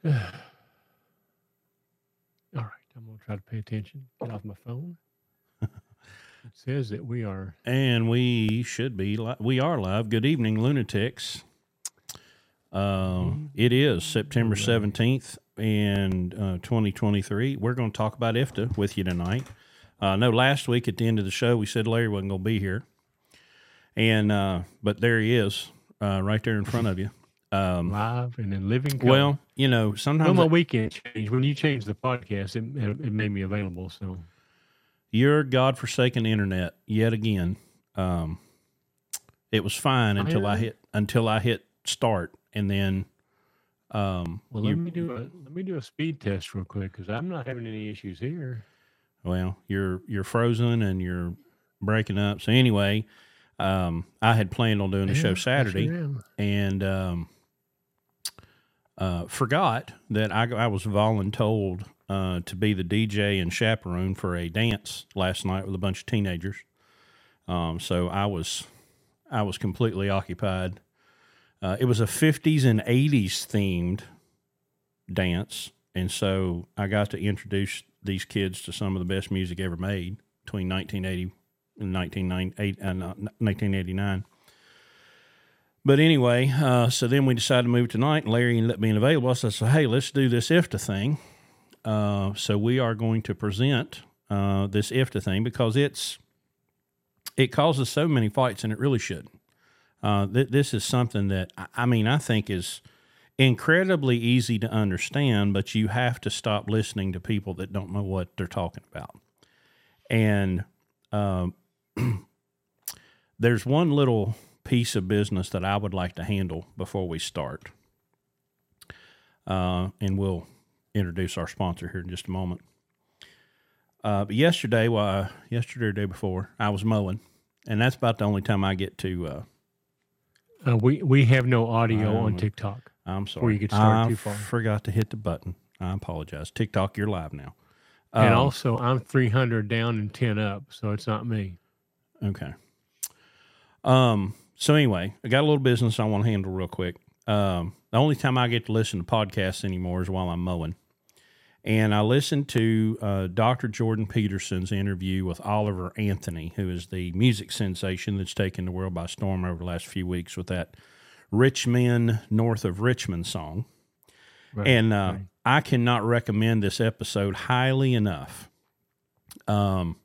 All right, I'm gonna try to pay attention. Get off my phone. it says that we are. And we should be. Li- we are live. Good evening, lunatics. Uh, it is September seventeenth and uh, twenty twenty three. We're going to talk about IFTA with you tonight. Uh, no, last week at the end of the show, we said Larry wasn't going to be here, and uh, but there he is, uh, right there in front of you. Um, live and in living. Color. well, you know, sometimes sometimes my weekend changed when you changed the podcast. It, it made me available. So your godforsaken internet yet again. Um, it was fine until I Really? hit until I hit start, and then um, well, you- let me do a let me do a speed test real quick because I'm not having any issues here. well, you're you're frozen and you're breaking up. So anyway, um, I had planned on doing the Yeah, show Saturday, and um, uh, forgot that I, I was voluntold uh, to be the DJ and chaperone for a dance last night with a bunch of teenagers. Um, so I was I was completely occupied. Uh, it was a 50s and 80s themed dance, and so I got to introduce these kids to some of the best music ever made between 1980 and 1998 and uh, 1989. But anyway, uh, so then we decided to move tonight, and Larry ended up being available. So I said, hey, let's do this IFTA thing. Uh, so we are going to present uh, this IFTA thing because it's it causes so many fights, and it really shouldn't. Uh, th- this is something that I- I mean I think is incredibly easy to understand, but you have to stop listening to people that don't know what they're talking about. And um, there's one little piece of business that I would like to handle before we start. Uh, and we'll introduce our sponsor here in just a moment. Uh, but yesterday, well, yesterday or day before, I was mowing, and that's about the only time I get to. Uh, Uh, we we have no audio on TikTok. I'm sorry, you get started I too far. forgot to hit the button. I apologize. TikTok, you're live now. and Um, also, I'm 300 down and 10 up, so it's not me. Okay. Um. So anyway, I got a little business I want to handle real quick. Um. The only time I get to listen to podcasts anymore is while I'm mowing, and I listened to uh, Dr. Jordan Peterson's interview with Oliver Anthony, who is the music sensation that's taken the world by storm over the last few weeks with that "Rich Men North of Richmond" song. Right, And uh, right. I cannot recommend this episode highly enough. Um,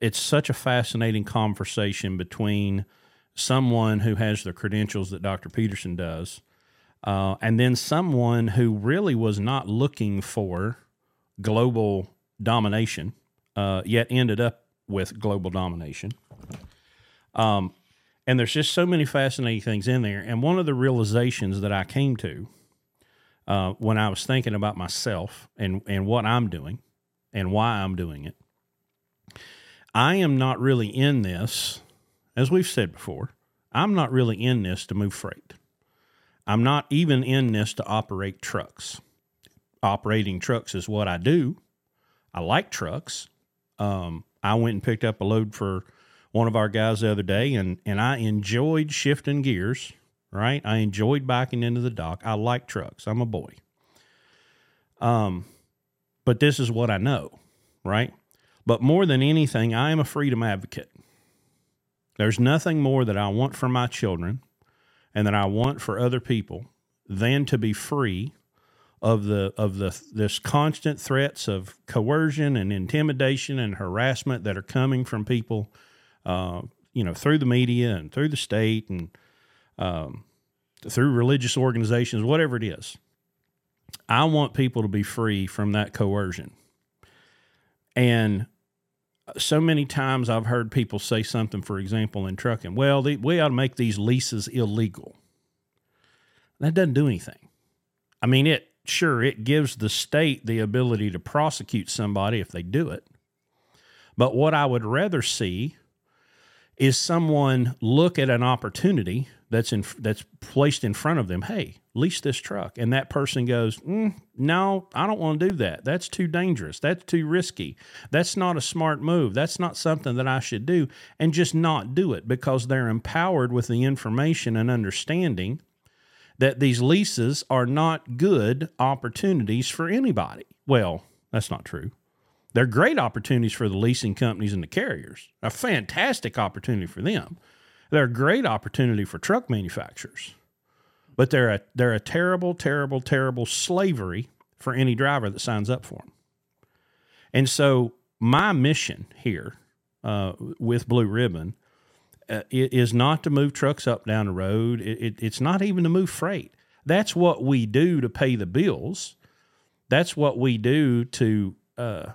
it's such a fascinating conversation between someone who has the credentials that Dr. Peterson does, uh, and then someone who really was not looking for global domination, uh, yet ended up with global domination. Um, and there's just so many fascinating things in there. And one of the realizations that I came to uh, when I was thinking about myself and, and what I'm doing and why I'm doing it. I am not really in this, as we've said before, I'm not really in this to move freight. I'm not even in this to operate trucks. Operating trucks is what I do. I like trucks. Um, I went and picked up a load for one of our guys the other day, and, and I enjoyed shifting gears right? I enjoyed backing into the dock. I like trucks. I'm a boy. Um, but this is what I know, right? But more than anything, I am a freedom advocate. There's nothing more that I want for my children and that I want for other people than to be free of the of the this constant threats of coercion and intimidation and harassment that are coming from people, uh, you know, through the media and through the state and um, through religious organizations, whatever it is. I want people to be free from that coercion. And so many times I've heard people say something, for example, in trucking, well, the, we ought to make these leases illegal. That doesn't do anything. I mean, it sure it gives the state the ability to prosecute somebody if they do it. But what I would rather see is someone look at an opportunity that's in that's placed in front of them. Hey, lease this truck, and that person goes, mm, "No, I don't want to do that. That's too dangerous. That's too risky. That's not a smart move. That's not something that I should do." And just not do it because they're empowered with the information and understanding that these leases are not good opportunities for anybody. Well, that's not true. They're great opportunities for the leasing companies and the carriers, a fantastic opportunity for them. They're a great opportunity for truck manufacturers, but they're a, they're a terrible, terrible, terrible slavery for any driver that signs up for them. And so, my mission here uh, with Blue Ribbon uh, is not to move trucks up down the road. It, it, it's not even to move freight. That's what we do to pay the bills. That's what we do to. Uh,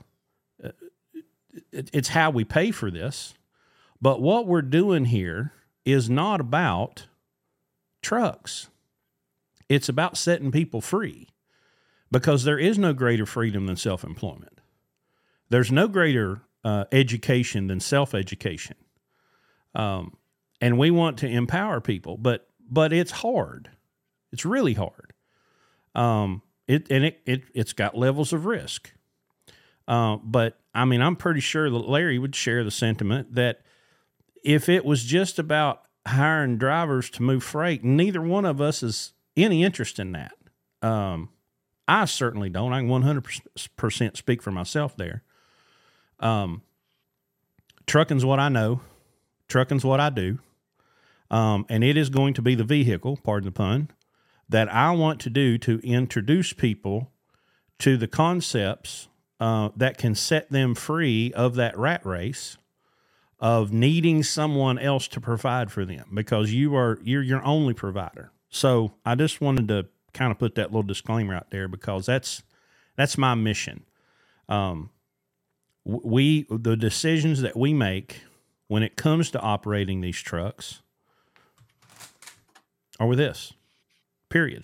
it, it's how we pay for this. But what we're doing here is not about trucks. It's about setting people free because there is no greater freedom than self employment. There's no greater uh, education than self education. Um, and we want to empower people, but but it's hard. It's really hard. Um, it and it, it it's got levels of risk. Uh, but I mean, I'm pretty sure that Larry would share the sentiment that if it was just about hiring drivers to move freight, neither one of us is any interest in that. Um, I certainly don't. I can 100% speak for myself there. Um, trucking's what I know. Trucking's what I do. Um, and it is going to be the vehicle, pardon the pun, that I want to do to introduce people to the concepts uh, that can set them free of that rat race of needing someone else to provide for them because you are you're your only provider. So I just wanted to kind of put that little disclaimer out there because that's that's my mission. Um, we the decisions that we make when it comes to operating these trucks are with this. Period.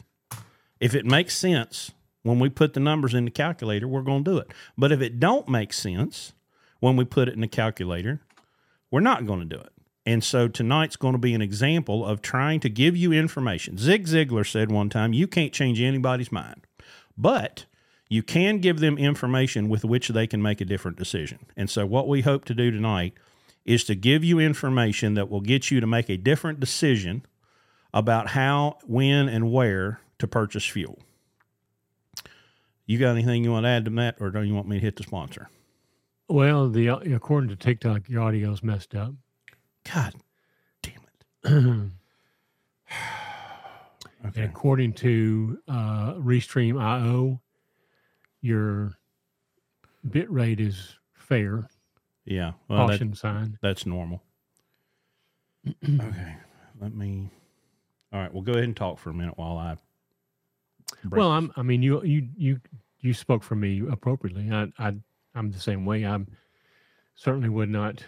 If it makes sense when we put the numbers in the calculator, we're going to do it. But if it don't make sense when we put it in the calculator, we're not going to do it. And so tonight's going to be an example of trying to give you information. Zig Ziglar said one time, you can't change anybody's mind, but you can give them information with which they can make a different decision. And so what we hope to do tonight is to give you information that will get you to make a different decision about how, when, and where to purchase fuel. You got anything you want to add to that, or do you want me to hit the sponsor? Well, the according to TikTok, your audio's messed up. God damn it. okay. And according to uh, Restream IO, your bit rate is fair. Yeah. Well, Caution that, sign. That's normal. okay. Let me. All right. We'll go ahead and talk for a minute while I. Well, I'm. I mean, you you you you spoke for me appropriately. I I I'm the same way. I'm certainly would not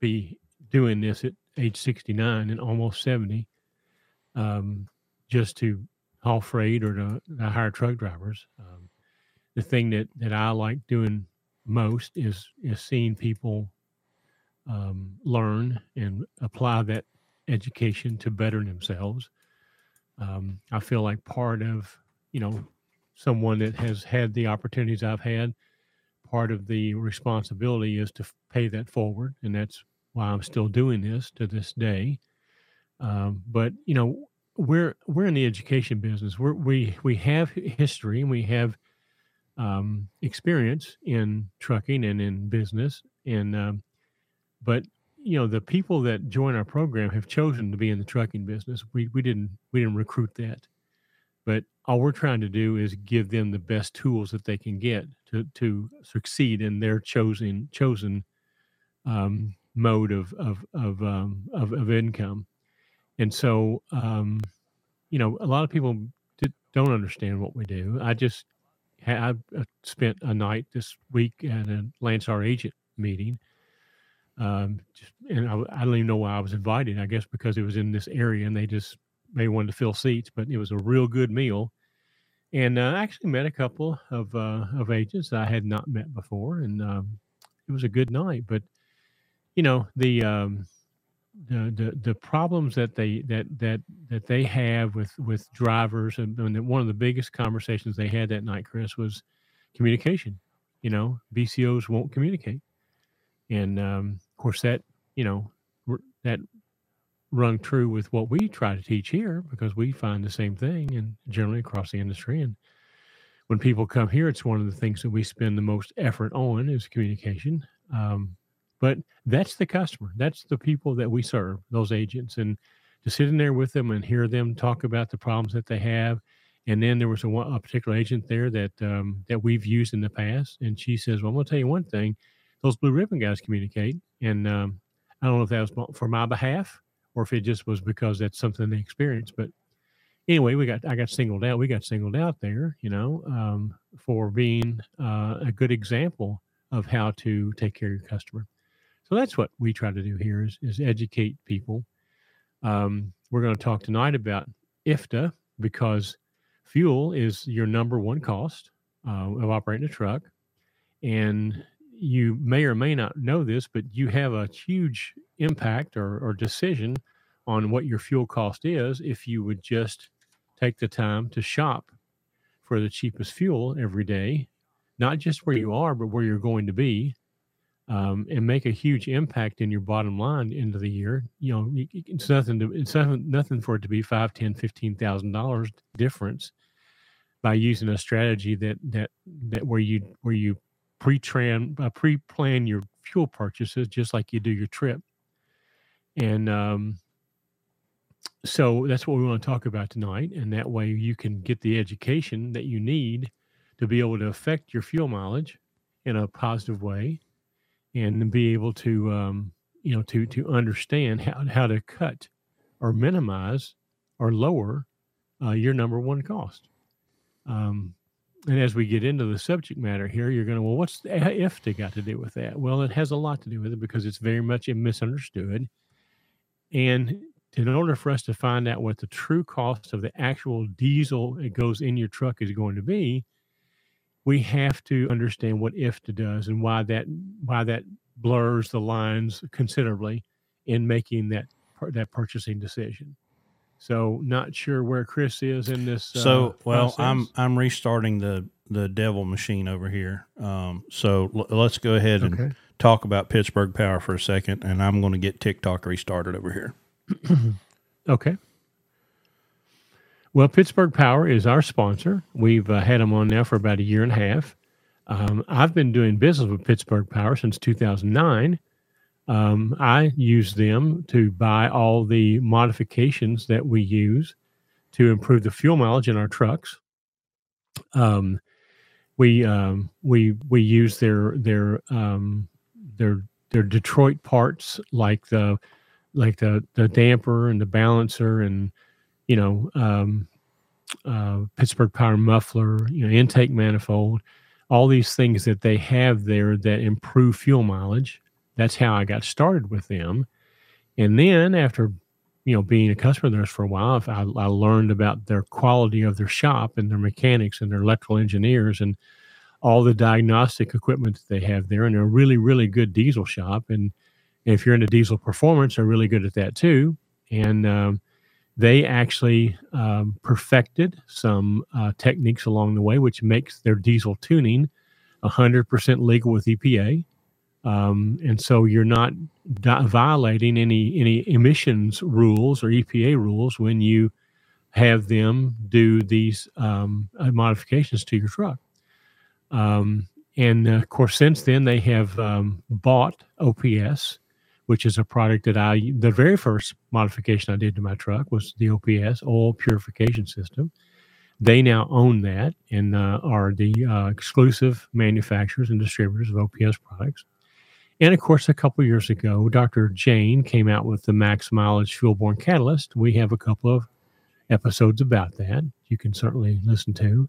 be doing this at age 69 and almost 70 um, just to haul freight or to, to hire truck drivers. Um, the thing that, that I like doing most is is seeing people um, learn and apply that education to better themselves. Um, I feel like part of you know someone that has had the opportunities I've had part of the responsibility is to pay that forward, and that's why I'm still doing this to this day. Um, but you know, we're we're in the education business. We're, we we have history and we have um, experience in trucking and in business, and um, but you know the people that join our program have chosen to be in the trucking business. We we didn't we didn't recruit that, but all we're trying to do is give them the best tools that they can get to to succeed in their chosen chosen um, mode of of of, um, of, of income. And so, um, you know, a lot of people don't understand what we do. I just have uh, spent a night this week at a Landstar agent meeting. Um, just, and I, I don't even know why I was invited. I guess because it was in this area and they just they wanted to fill seats. But it was a real good meal, and uh, I actually met a couple of uh, of agents I had not met before, and um, it was a good night. But you know the um, the, the the problems that they that that that they have with with drivers, and, and one of the biggest conversations they had that night, Chris, was communication. You know, BCOs won't communicate, and um, of course that you know that rung true with what we try to teach here because we find the same thing and generally across the industry. And when people come here, it's one of the things that we spend the most effort on is communication. Um, but that's the customer. That's the people that we serve, those agents. And to sit in there with them and hear them talk about the problems that they have. And then there was a, a particular agent there that um, that we've used in the past, and she says, "Well, I'm going to tell you one thing: those blue ribbon guys communicate." And um, I don't know if that was for my behalf or if it just was because that's something they experienced. But anyway, we got I got singled out. We got singled out there, you know, um, for being uh, a good example of how to take care of your customer. So that's what we try to do here is, is educate people. Um, we're going to talk tonight about IFTA because fuel is your number one cost uh, of operating a truck. And you may or may not know this, but you have a huge impact or, or decision on what your fuel cost is if you would just take the time to shop for the cheapest fuel every day, not just where you are, but where you're going to be um, and make a huge impact in your bottom line into the year. You know, it's nothing to it's nothing, nothing for it to be five, ten, fifteen thousand dollars difference by using a strategy that that that where you where you pre-tran uh, pre-plan your fuel purchases just like you do your trip, and um, so that's what we want to talk about tonight. And that way you can get the education that you need to be able to affect your fuel mileage in a positive way and be able to um, you know to to understand how how to cut or minimize or lower uh, your number one cost. Um, and as we get into the subject matter here, you're going to well, what's the IFTA got to do with that? Well, it has a lot to do with it because it's very much misunderstood. And in order for us to find out what the true cost of the actual diesel that goes in your truck is going to be, we have to understand what IFTA does and why that why that blurs the lines considerably in making that that purchasing decision. So, not sure where Chris is in this. Uh, so, well, process. I'm I'm restarting the the devil machine over here. Um, so l- let's go ahead and okay. talk about Pittsburgh Power for a second, and I'm going to get TikTok restarted over here. okay. Well, Pittsburgh Power is our sponsor. We've uh, had them on now for about a year and a half. Um, I've been doing business with Pittsburgh Power since 2009. Um, I use them to buy all the modifications that we use to improve the fuel mileage in our trucks. Um, we um, we we use their their um, their their Detroit parts like the like the the damper and the balancer and you know, um, uh, Pittsburgh Power muffler, you know, intake manifold, all these things that they have there that improve fuel mileage. That's how I got started with them. And then after, you know, being a customer there for a while, I, I learned about their quality of their shop and their mechanics and their electrical engineers and all the diagnostic equipment that they have there. And they're a really, really good diesel shop. And if you're into diesel performance, they're really good at that too. And um, they actually um, perfected some uh, techniques along the way, which makes their diesel tuning 100% legal with EPA. Um, and so you're not di- violating any any emissions rules or EPA rules when you have them do these um, uh, modifications to your truck. Um, and uh, of course, since then they have um, bought OPS which is a product that I, the very first modification I did to my truck was the OPS, oil purification system. They now own that and uh, are the uh, exclusive manufacturers and distributors of OPS products. And of course, a couple years ago, Dr. Jane came out with the Max Mileage Fuel-Borne Catalyst. We have a couple of episodes about that you can certainly listen to.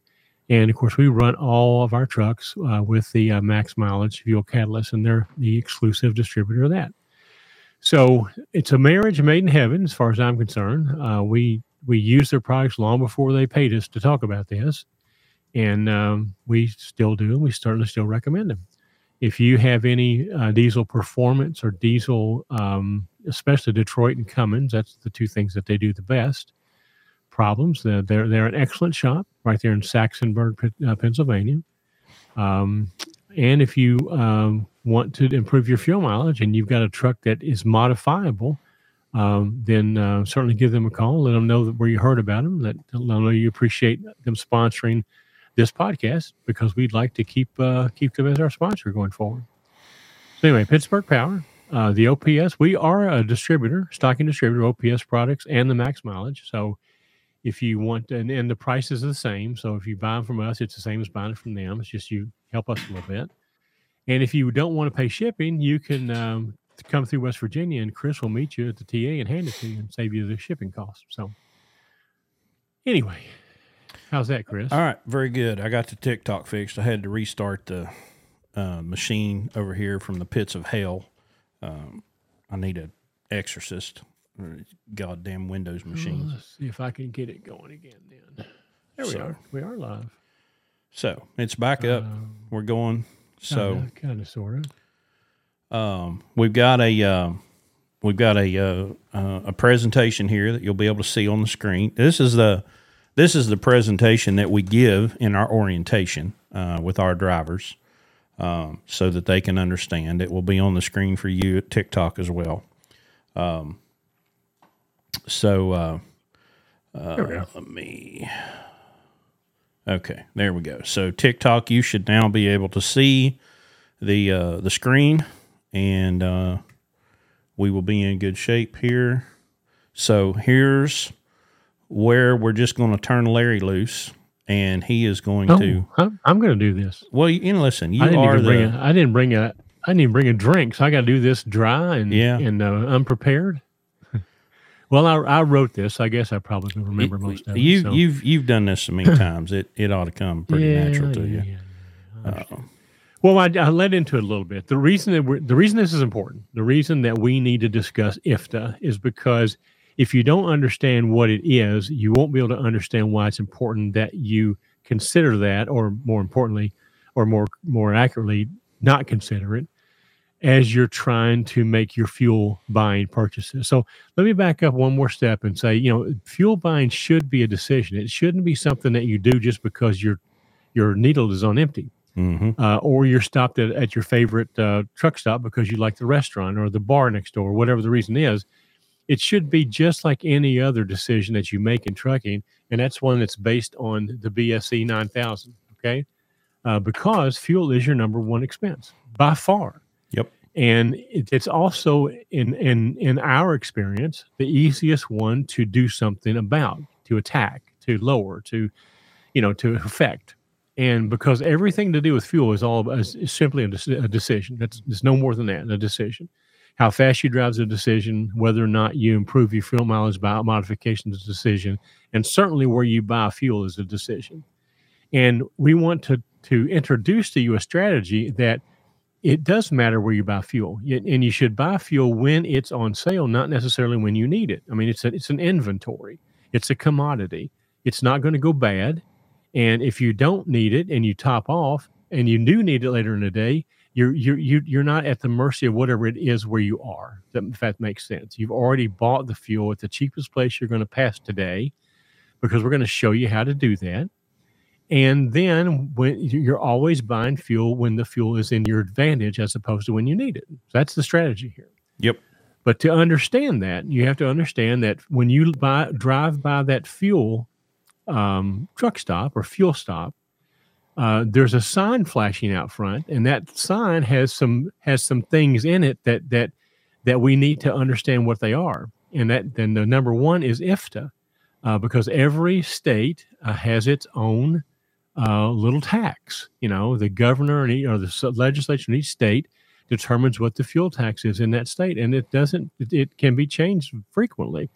And of course, we run all of our trucks uh, with the uh, Max Mileage Fuel Catalyst, and they're the exclusive distributor of that. So it's a marriage made in heaven, as far as I'm concerned. Uh, we we used their products long before they paid us to talk about this, and um, we still do, we certainly still recommend them. If you have any uh, diesel performance or diesel, um, especially Detroit and Cummins, that's the two things that they do the best. Problems, they're they're, they're an excellent shop right there in Saxonburg, uh, Pennsylvania. Um, and if you um, want to improve your fuel mileage and you've got a truck that is modifiable, um, then uh, certainly give them a call. Let them know that where you heard about them. Let, let them know you appreciate them sponsoring this podcast because we'd like to keep uh, keep them as our sponsor going forward. So anyway, Pittsburgh Power, uh, the OPS. We are a distributor, stocking distributor, OPS products, and the max mileage. So if you want, and, and the price is the same. So if you buy them from us, it's the same as buying from them. It's just you help us a little bit. And if you don't want to pay shipping, you can um, come through West Virginia, and Chris will meet you at the TA and hand it to you and save you the shipping cost. So anyway, how's that, Chris? All right, very good. I got the TikTok fixed. I had to restart the uh, machine over here from the pits of hell. Um, I need an exorcist. Goddamn Windows machine. Let's see if I can get it going again. Then there we So- are. We are live. So it's back up. Um, We're going. So kind of, sort of. um, we've got a uh, we've got a uh, uh, a presentation here that you'll be able to see on the screen. This is the this is the presentation that we give in our orientation uh, with our drivers, um, so that they can understand. It will be on the screen for you at TikTok as well. Um, so uh, go. let me. Okay, there we go. So TikTok, you should now be able to see the uh, the screen, and uh, we will be in good shape here. So here's where we're just going to turn Larry loose, and he is going Oh, to. I'm, I'm going to do this. Well, you, know, listen, you I didn't are the. bring a. I didn't bring a. I didn't even bring a drink, so I got to do this dry and Yeah. and uh, unprepared. Well, I, I wrote this. I guess I probably can remember most of it. you so- you've you've done this so many times. It it ought to come pretty Yeah, natural to yeah, you. yeah, understand. Well, I, I led into it a little bit. The reason that we're, the reason this is important, the reason that we need to discuss IFTA is because if you don't understand what it is, you won't be able to understand why it's important that you consider that, or more importantly, or more more accurately, not consider it as you're trying to make your fuel buying purchases. So let me back up one more step and say, you know, fuel buying should be a decision. It shouldn't be something that you do just because your your needle is on empty hmm uh, or you're stopped at, at your favorite uh, truck stop because you like the restaurant or the bar next door, whatever the reason is. It should be just like any other decision that you make in trucking, and that's one that's based on the BSC 9000. Okay, uh, because fuel is your number one expense by far. And it's also in in in our experience the easiest one to do something about, to attack, to lower, to you know, to affect. And because everything to do with fuel is all is, is simply a, a decision. That's it's no more than that a decision. How fast you drive is a decision whether or not you improve your fuel mileage by modification is a decision and certainly where you buy fuel is a decision. And we want to to introduce to you a strategy that it does matter where you buy fuel. And you should buy fuel when it's on sale not necessarily when you need it. I mean it's a, it's an inventory. It's a commodity. It's not going to go bad. And if you don't need it and you top off and you do need it later in the day, you're you're you- you're not at the mercy of whatever it is where you are. If that makes sense, you've already bought the fuel at the cheapest place you're going to pass today, because we're going to show you how to do that. And then when you- you're always buying fuel when the fuel is in your advantage as opposed to when you need it. That's the strategy here. Yep. But to understand that, you have to understand that when you buy drive by that fuel um, truck stop or fuel stop, uh, there's a sign flashing out front, and that sign has some has some things in it that that that we need to understand what they are. And that then the number one is IFTA, uh, because every state uh, has its own uh, little tax. You know, the governor and or the legislature in each state determines what the fuel tax is in that state, and it doesn't. It, it can be changed frequently.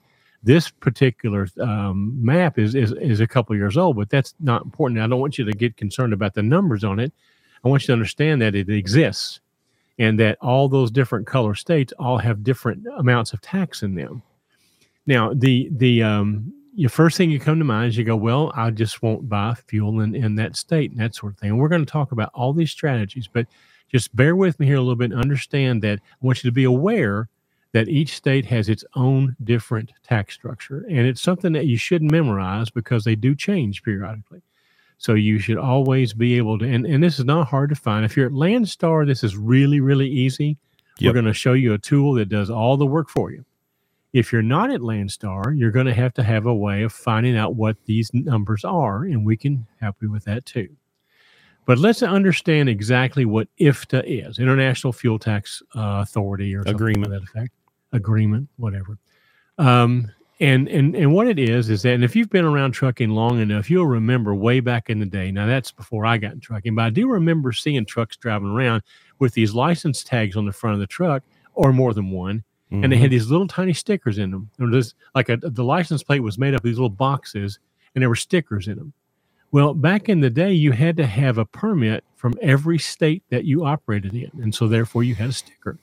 This particular um, map is, is is a couple years old, but that's not important. I don't want you to get concerned about the numbers on it. I want you to understand that it exists, and that all those different color states all have different amounts of tax in them. Now, the the um, your first thing you come to mind is you go, well, I just won't buy fuel in, in that state and that sort of thing. And we're going to talk about all these strategies, but just bear with me here a little bit and understand that I want you to be aware that each state has its own different tax structure. And it's something that you shouldn't memorize because they do change periodically. So you should always be able to, and, and this is not hard to find. If you're at Landstar, this is really, really easy. Yep. We're going to show you a tool that does all the work for you. If you're not at Landstar, you're going to have to have a way of finding out what these numbers are, and we can help you with that too. But let's understand exactly what IFTA is International Fuel Tax uh, Authority or agreement. that effect. Agreement, whatever. Um, and, and and what it is is that, and if you've been around trucking long enough, you'll remember way back in the day. Now that's before I got in trucking, but I do remember seeing trucks driving around with these license tags on the front of the truck, or more than one, and they had these little tiny stickers in them. It was like a, the license plate was made up of these little boxes, and there were stickers in them. Well, back in the day, you had to have a permit from every state that you operated in, and so therefore you had a sticker,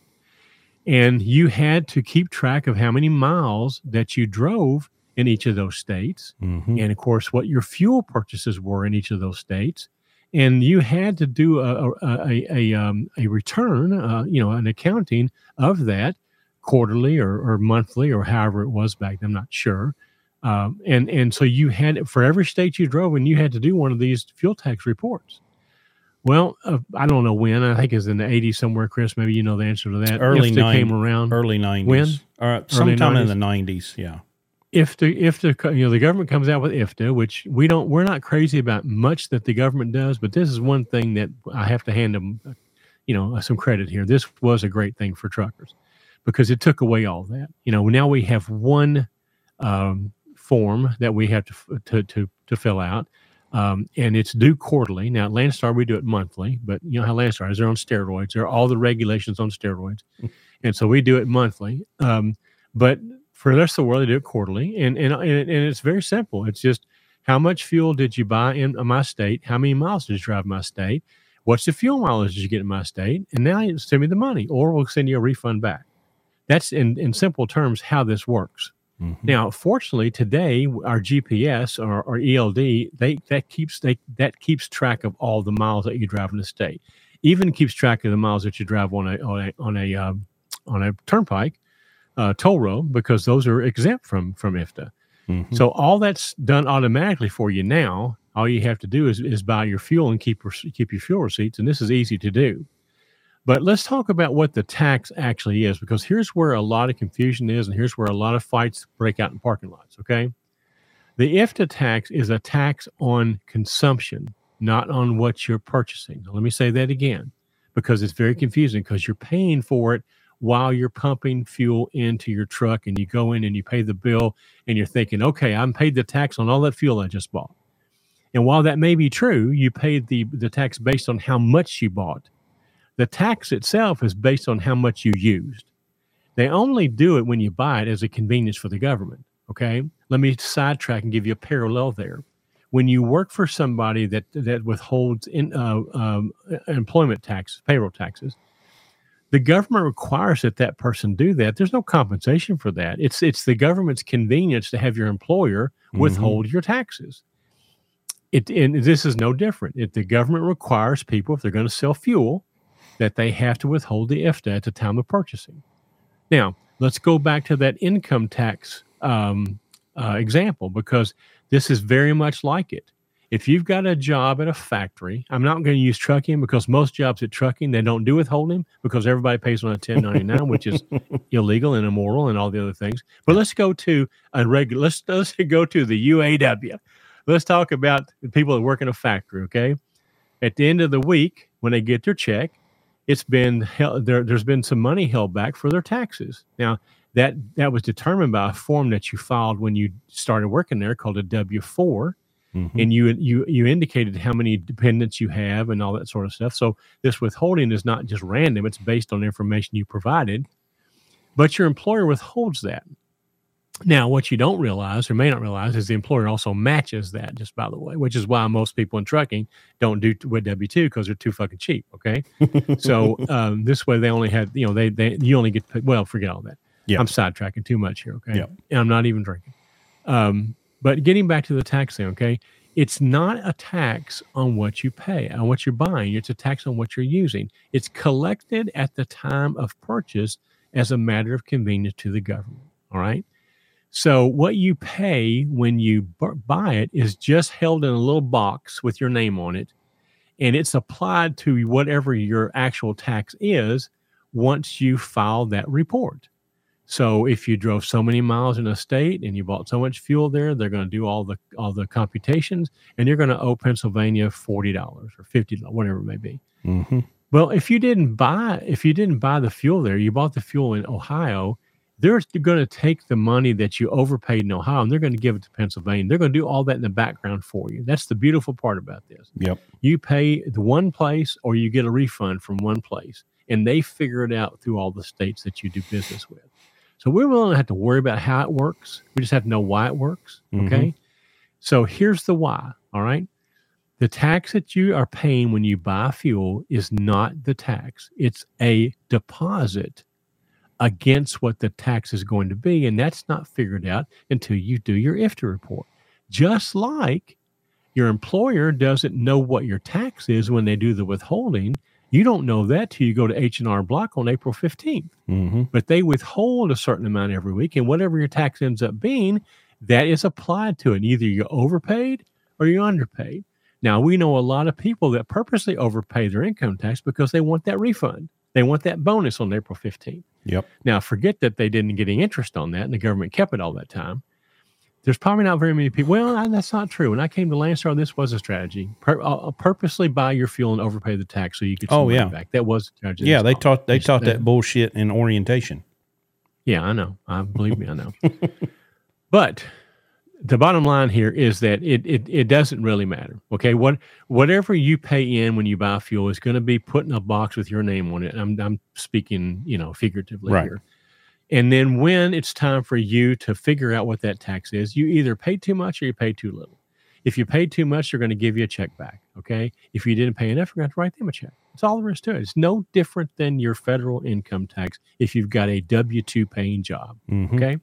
and you had to keep track of how many miles that you drove in each of those states, Mhm. and of course what your fuel purchases were in each of those states and you had to do a a, a, a, um, a return uh, you know an accounting of that quarterly or, or monthly or however it was back then i'm not sure um, and and so you had for every state you drove and you had to do one of these fuel tax reports well uh, i don't know when i think it's in the 80s somewhere chris maybe you know the answer to that Early if they came around Early 90s. When? Uh, sometime in the 90s. Yeah. if the if the you know the government comes out with IFTA, which we don't we're not crazy about much that the government does, but this is one thing that I have to hand them, uh, you know, some credit here. This was a great thing for truckers because it took away all that. You know, now we have one um, form that we have to to to, to fill out. Um, and it's due quarterly. Now, at Landstar, we do it monthly, but you know how Landstar is. They're on steroids. They're all the regulations on steroids. and so we do it monthly. Um, but for the rest of the world, they do it quarterly, and and and, it's very simple. It's just how much fuel did you buy in my state? How many miles did you drive in my state? What's the fuel mileage did you get in my state? And now you send me the money, or we'll send you a refund back. That's in in simple terms how this works. Mhm. Now, fortunately, today our GPS or, or ELD they that keeps they that keeps track of all the miles that you drive in the state. Even keeps track of the miles that you drive on a on a on a um, on a turnpike, uh, toll road, because those are exempt from from IFTA. Mhm. So all that's done automatically for you now. All you have to do is, is buy your fuel and keep keep your fuel receipts, and this is easy to do. But let's talk about what the tax actually is, because here's where a lot of confusion is, and here's where a lot of fights break out in parking lots. Okay, the IFTA tax is a tax on consumption, not on what you're purchasing. Now, let me say that again, because it's very confusing. Because you're paying for it while you're pumping fuel into your truck, and you go in and you pay the bill, and you're thinking, okay, I'm paid the tax on all that fuel I just bought. And while that may be true, you paid the, the tax based on how much you bought. The tax itself is based on how much you used. They only do it when you buy it as a convenience for the government. Okay. Let me sidetrack and give you a parallel there. When you work for somebody that that withholds in, uh, um, employment tax, payroll taxes, the government requires that that person do that. There's no compensation for that. It's it's the government's convenience to have your employer Mhm. withhold your taxes. It and this is no different. If the government requires people, if they're going to sell fuel, that they have to withhold the IFTA at the time of purchasing. Now, let's go back to that income tax um, uh, example because this is very much like it. If you've got a job at a factory, I'm not going to use trucking because most jobs at trucking they don't do withholding because everybody pays on a 1099, which is illegal and immoral and all the other things. But let's go to a regular. Let's let's go to the UAW. Let's talk about the people that work in a factory. Okay, at the end of the week when they get their check, it's been held, there. There's been some money held back for their taxes. Now that that was determined by a form that you filed when you started working there called a W four Mhm. and you you you indicated how many dependents you have and all that sort of stuff. So this withholding is not just random; it's based on information you provided. But your employer withholds that. Now, what you don't realize or may not realize is the employer also matches that. Just by the way, which is why most people in trucking don't do with W two because they're too fucking cheap. Okay, so um, this way they only have you know they they you only get paid, well forget all that. Yeah. I'm sidetracking too much here. Okay, Yeah. and I'm not even drinking. Um, but getting back to the tax thing, okay, it's not a tax on what you pay, on what you're buying. It's a tax on what you're using. It's collected at the time of purchase as a matter of convenience to the government. All right. So what you pay when you bu- buy it is just held in a little box with your name on it, and it's applied to whatever your actual tax is once you file that report. So if you drove so many miles in a state and you bought so much fuel there, they're going to do all the all the computations, and you're going to owe Pennsylvania forty dollars or fifty, whatever it may be. Mm-hmm. Well, if you didn't buy if you didn't buy the fuel there, you bought the fuel in Ohio. They're going to take the money that you overpaid in Ohio and they're going to give it to Pennsylvania. They're going to do all that in the background for you. That's the beautiful part about this. Yep. You pay the one place or you get a refund from one place, and they figure it out through all the states that you do business with. So we really don't have to worry about how it works. We just have to know why it works. Mhm. Okay. So here's the why. All right. The tax that you are paying when you buy fuel is not the tax, it's a deposit against what the tax is going to be. And that's not figured out until you do your IFTA report. Just like your employer doesn't know what your tax is when they do the withholding. You don't know that till you go to H&R Block on April 15th Mm-hmm. but they withhold a certain amount every week. And whatever your tax ends up being, that is applied to it. Either you're overpaid or you're underpaid. Now, we know a lot of people that purposely overpay their income tax because they want that refund. They want that bonus on April 15th. Yep. Now, forget that they didn't get any interest on that and the government kept it all that time. There's probably not very many people. Well, I- that's not true. When I came to Landstar, this was a strategy. Pur- uh, purposely buy your fuel and overpay the tax so you could Oh, yeah. back. That was strategy. Yeah, they taught they taught uh, that bullshit in orientation. Yeah, I know. I believe me, I know. but the bottom line here is that it, it it doesn't really matter. Okay, what whatever you pay in when you buy fuel is going to be put in a box with your name on it. I'm I'm speaking, you know, figuratively Right. here. And then when it's time for you to figure out what that tax is, you either pay too much or you pay too little. If you paid too much, they're going to give you a check back. Okay. If you didn't pay enough, you're going to to write them a check. It's all there is to it. It's no different than your federal income tax if you've got a W 2 paying job. Mhm. Okay.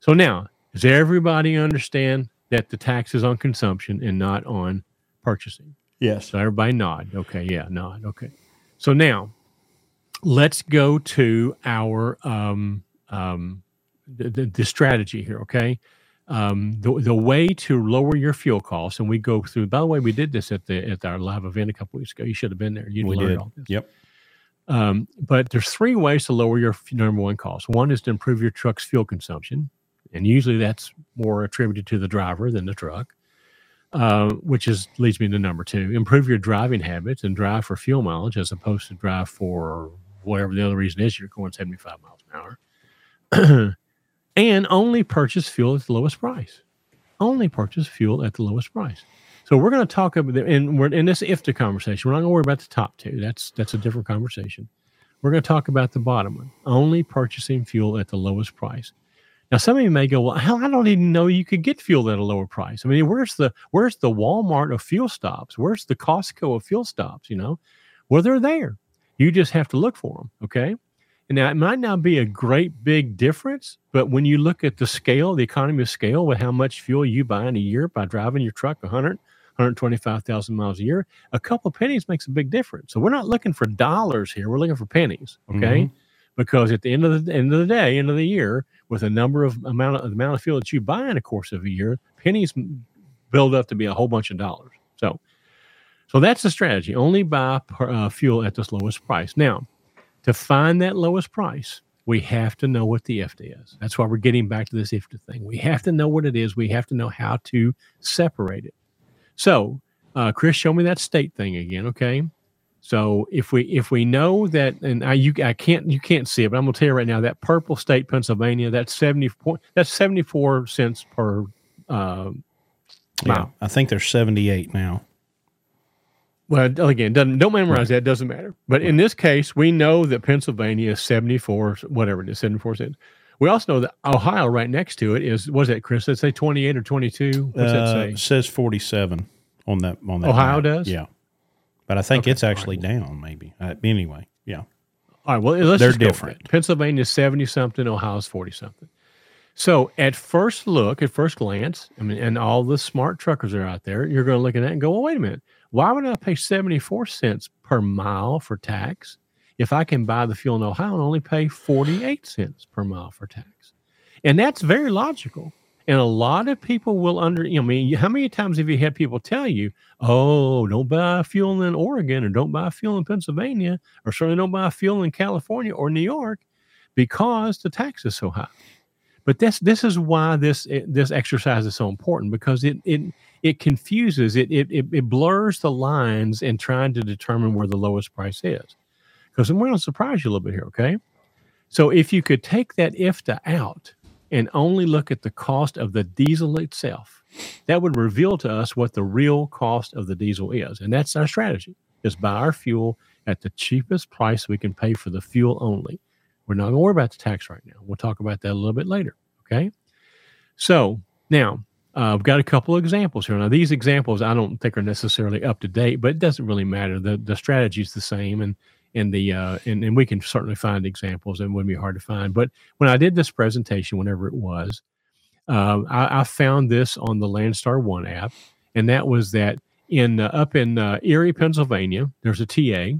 So now, does everybody understand that the tax is on consumption and not on purchasing? Yes. So everybody nod. Okay. Yeah, nod. Okay. So now let's go to our um, um, the, the, the strategy here. Okay. Um, the, the way to lower your fuel costs, and we go through. By the way, we did this at the at our live event a couple weeks ago. You should have been there. You learned did. all this. Yep. Um, but there's three ways to lower your f- number one cost. One is to improve your truck's fuel consumption, and usually that's more attributed to the driver than the truck. Uh, which is leads me to number two: improve your driving habits and drive for fuel mileage as opposed to drive for whatever the other reason is you're going 75 miles an hour. and only purchase fuel at the lowest price. Only purchase fuel at the lowest price. So we're going to talk about the, and we're in this IFTA conversation. We're not going to worry about the top two. That's that's a different conversation. We're going to talk about the bottom one. Only purchasing fuel at the lowest price. Now, some of you may go, "Well, hell, I don't even know you could get fuel at a lower price." I mean, where's the where's the Walmart of fuel stops? Where's the Costco of fuel stops? You know, well, they're there. You just have to look for them. Okay. And now it might not be a great big difference, but when you look at the scale, the economy of scale with how much fuel you buy in a year by driving your truck 100, 125,000 miles a year, a couple of pennies makes a big difference. So we're not looking for dollars here. We're looking for pennies. Okay. Mm-hmm. Because at the end of the end of the day, end of the year, with a number of amount of the amount of fuel that you buy in the course of a year, pennies build up to be a whole bunch of dollars. So, so that's the strategy. Only buy per, uh, fuel at this lowest price. Now, to find that lowest price, we have to know what the IFTA is. That's why we're getting back to this IFTA thing. We have to know what it is. We have to know how to separate it. So, uh, Chris, show me that state thing again, okay? So if we if we know that, and I you I can't you can't see it, but I'm gonna tell you right now that purple state Pennsylvania that's seventy point that's seventy four cents per uh, Yeah. I think there's 78 now. Well, again, doesn't don't memorize that. Doesn't matter. But in this case, we know that Pennsylvania is seventy four, whatever it is, seventy four cents. We also know that Ohio, right next to it, is was that Chris? Let's say twenty eight or twenty two. What's that Uh, say? it says 47 on that on that. Ohio map. does? Yeah. But I think Okay. it's actually down maybe. Uh, anyway, yeah. All right. Well, let's They're just go with different. Pennsylvania's seventy something. Ohio's forty something. So at first look, at first glance, I mean, and all the smart truckers are out there, you're going to look at that and go, well, wait a minute. Why would I pay 74 cents per mile for tax if I can buy the fuel in Ohio and only pay 48 cents per mile for tax? And that's very logical. And a lot of people will under, you know, I mean, how many times have you had people tell you, oh, don't buy fuel in Oregon or don't buy fuel in Pennsylvania or certainly don't buy fuel in California or New York because the tax is so high. But this this is why this eh, this exercise is so important because it it it confuses it it it, it blurs the lines in trying to determine where the lowest price is. Because I'm going to surprise you a little bit here, okay? So if you could take that IFTA out and only look at the cost of the diesel itself, that would reveal to us what the real cost of the diesel is. And that's our strategy is buy our fuel at the cheapest price we can pay for the fuel only. We're not going to worry about the tax right now. We'll talk about that a little bit later. Okay. So now uh, I've got a couple of examples here. Now, these examples I don't think are necessarily up to date, but it doesn't really matter. The the strategy is the same, and and the uh, and, and we can certainly find examples. And wouldn't be hard to find. But when I did this presentation, whenever it was, uh, I, I, found this on the Landstar One app, and that was that in uh, up in uh, Erie, Pennsylvania, there's a TA,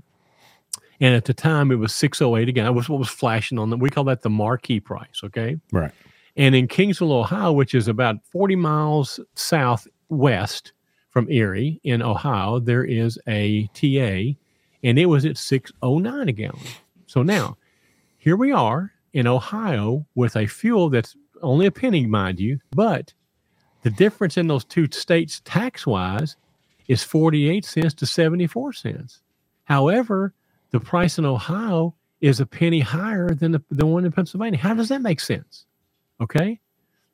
and at the time it was 608 again. That was what was flashing on them. We call that the marquee price. Okay. Right. And in Kingsville, Ohio, which is about 40 miles southwest from Erie in Ohio, there is a TA, and it was at 609 a gallon. So now here we are in Ohio with a fuel that's only a penny, mind you, but the difference in those two states tax wise is 48 cents to 74 cents. However, the price in Ohio is a penny higher than the, the one in Pennsylvania. How does that make sense? Okay.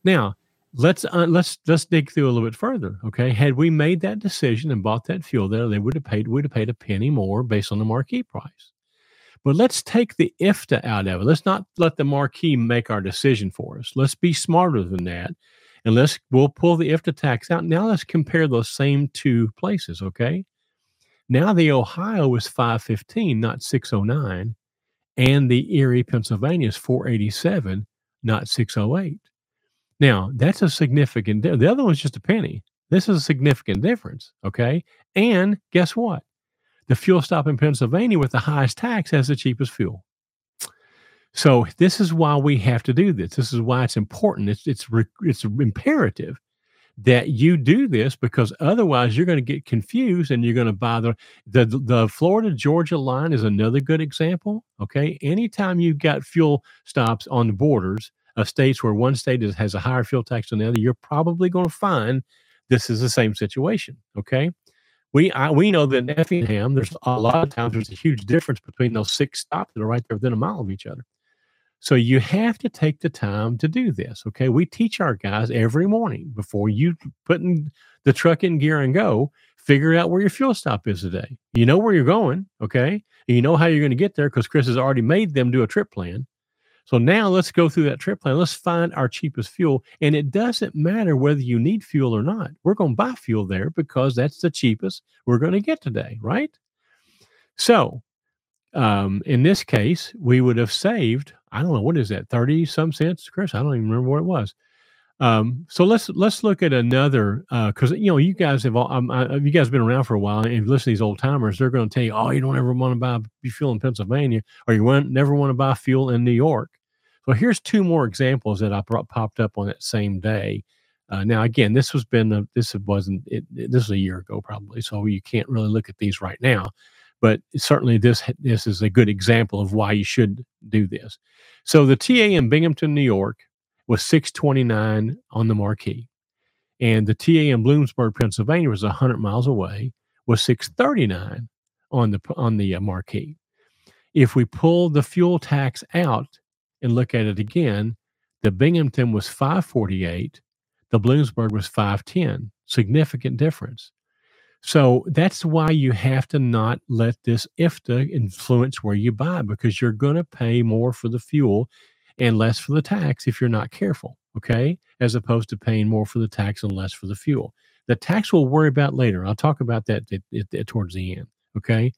Now, let's uh, let's let's dig through a little bit further. Okay. Had we made that decision and bought that fuel there, they would have paid would have paid a penny more based on the marquee price. But let's take the IFTA out of it. Let's not let the marquee make our decision for us. Let's be smarter than that. And let's we'll pull the IFTA tax out. Now let's compare those same two places. Okay. Now the Ohio is 515, not 609. And the Erie, Pennsylvania is 487, not 608. Now, that's a significant the other one's just a penny. This is a significant difference, okay? And guess what? The fuel stop in Pennsylvania with the highest tax has the cheapest fuel. So this is why we have to do this. This is why it's important. It's it's it's imperative that you do this because otherwise you're going to get confused and you're going to buy the the the Florida Georgia line is another good example. Okay, anytime you've got fuel stops on the borders of states where one state is, has a higher fuel tax than the other, you're probably going to find this is the same situation. Okay. We I, we know that in Effingham, there's a lot of times there's a huge difference between those six stops that are right there within a mile of each other. So you have to take the time to do this. Okay. We teach our guys every morning before you put in the truck in gear and go, figure out where your fuel stop is today. You know where you're going. Okay. And you know how you're going to get there because Chris has already made them do a trip plan. So now let's go through that trip plan. Let's find our cheapest fuel. And it doesn't matter whether you need fuel or not. We're going to buy fuel there because that's the cheapest we're going to get today. Right. So um, in this case, we would have saved I don't know what is that, 30 some cents, Chris? I don't even remember what it was. Um, so let's let's look at another because uh, you know you guys have all um, uh, you guys been around for a while and you listen to these old timers, they're going to tell you, oh, you don't ever want to buy fuel in Pennsylvania or you want, never want to buy fuel in New York. So here's two more examples that I brought, popped up on that same day. Uh, now again, this was been a, this wasn't it, it, this was a year ago probably, so you can't really look at these right now but certainly this this is a good example of why you should do this. So the TA in Binghamton, New York, was 629 on the marquee, and the TA in Bloomsburg, Pennsylvania, was 100 miles away, was 639 on the on the uh, marquee. If we pull the fuel tax out and look at it again, the Binghamton was 548, the Bloomsburg was 510. Significant difference. So that's why you have to not let this IFTA influence where you buy because you're going to pay more for the fuel and less for the tax if you're not careful. Okay. As opposed to paying more for the tax and less for the fuel. The tax we'll worry about later. I'll talk about that towards the end. Okay.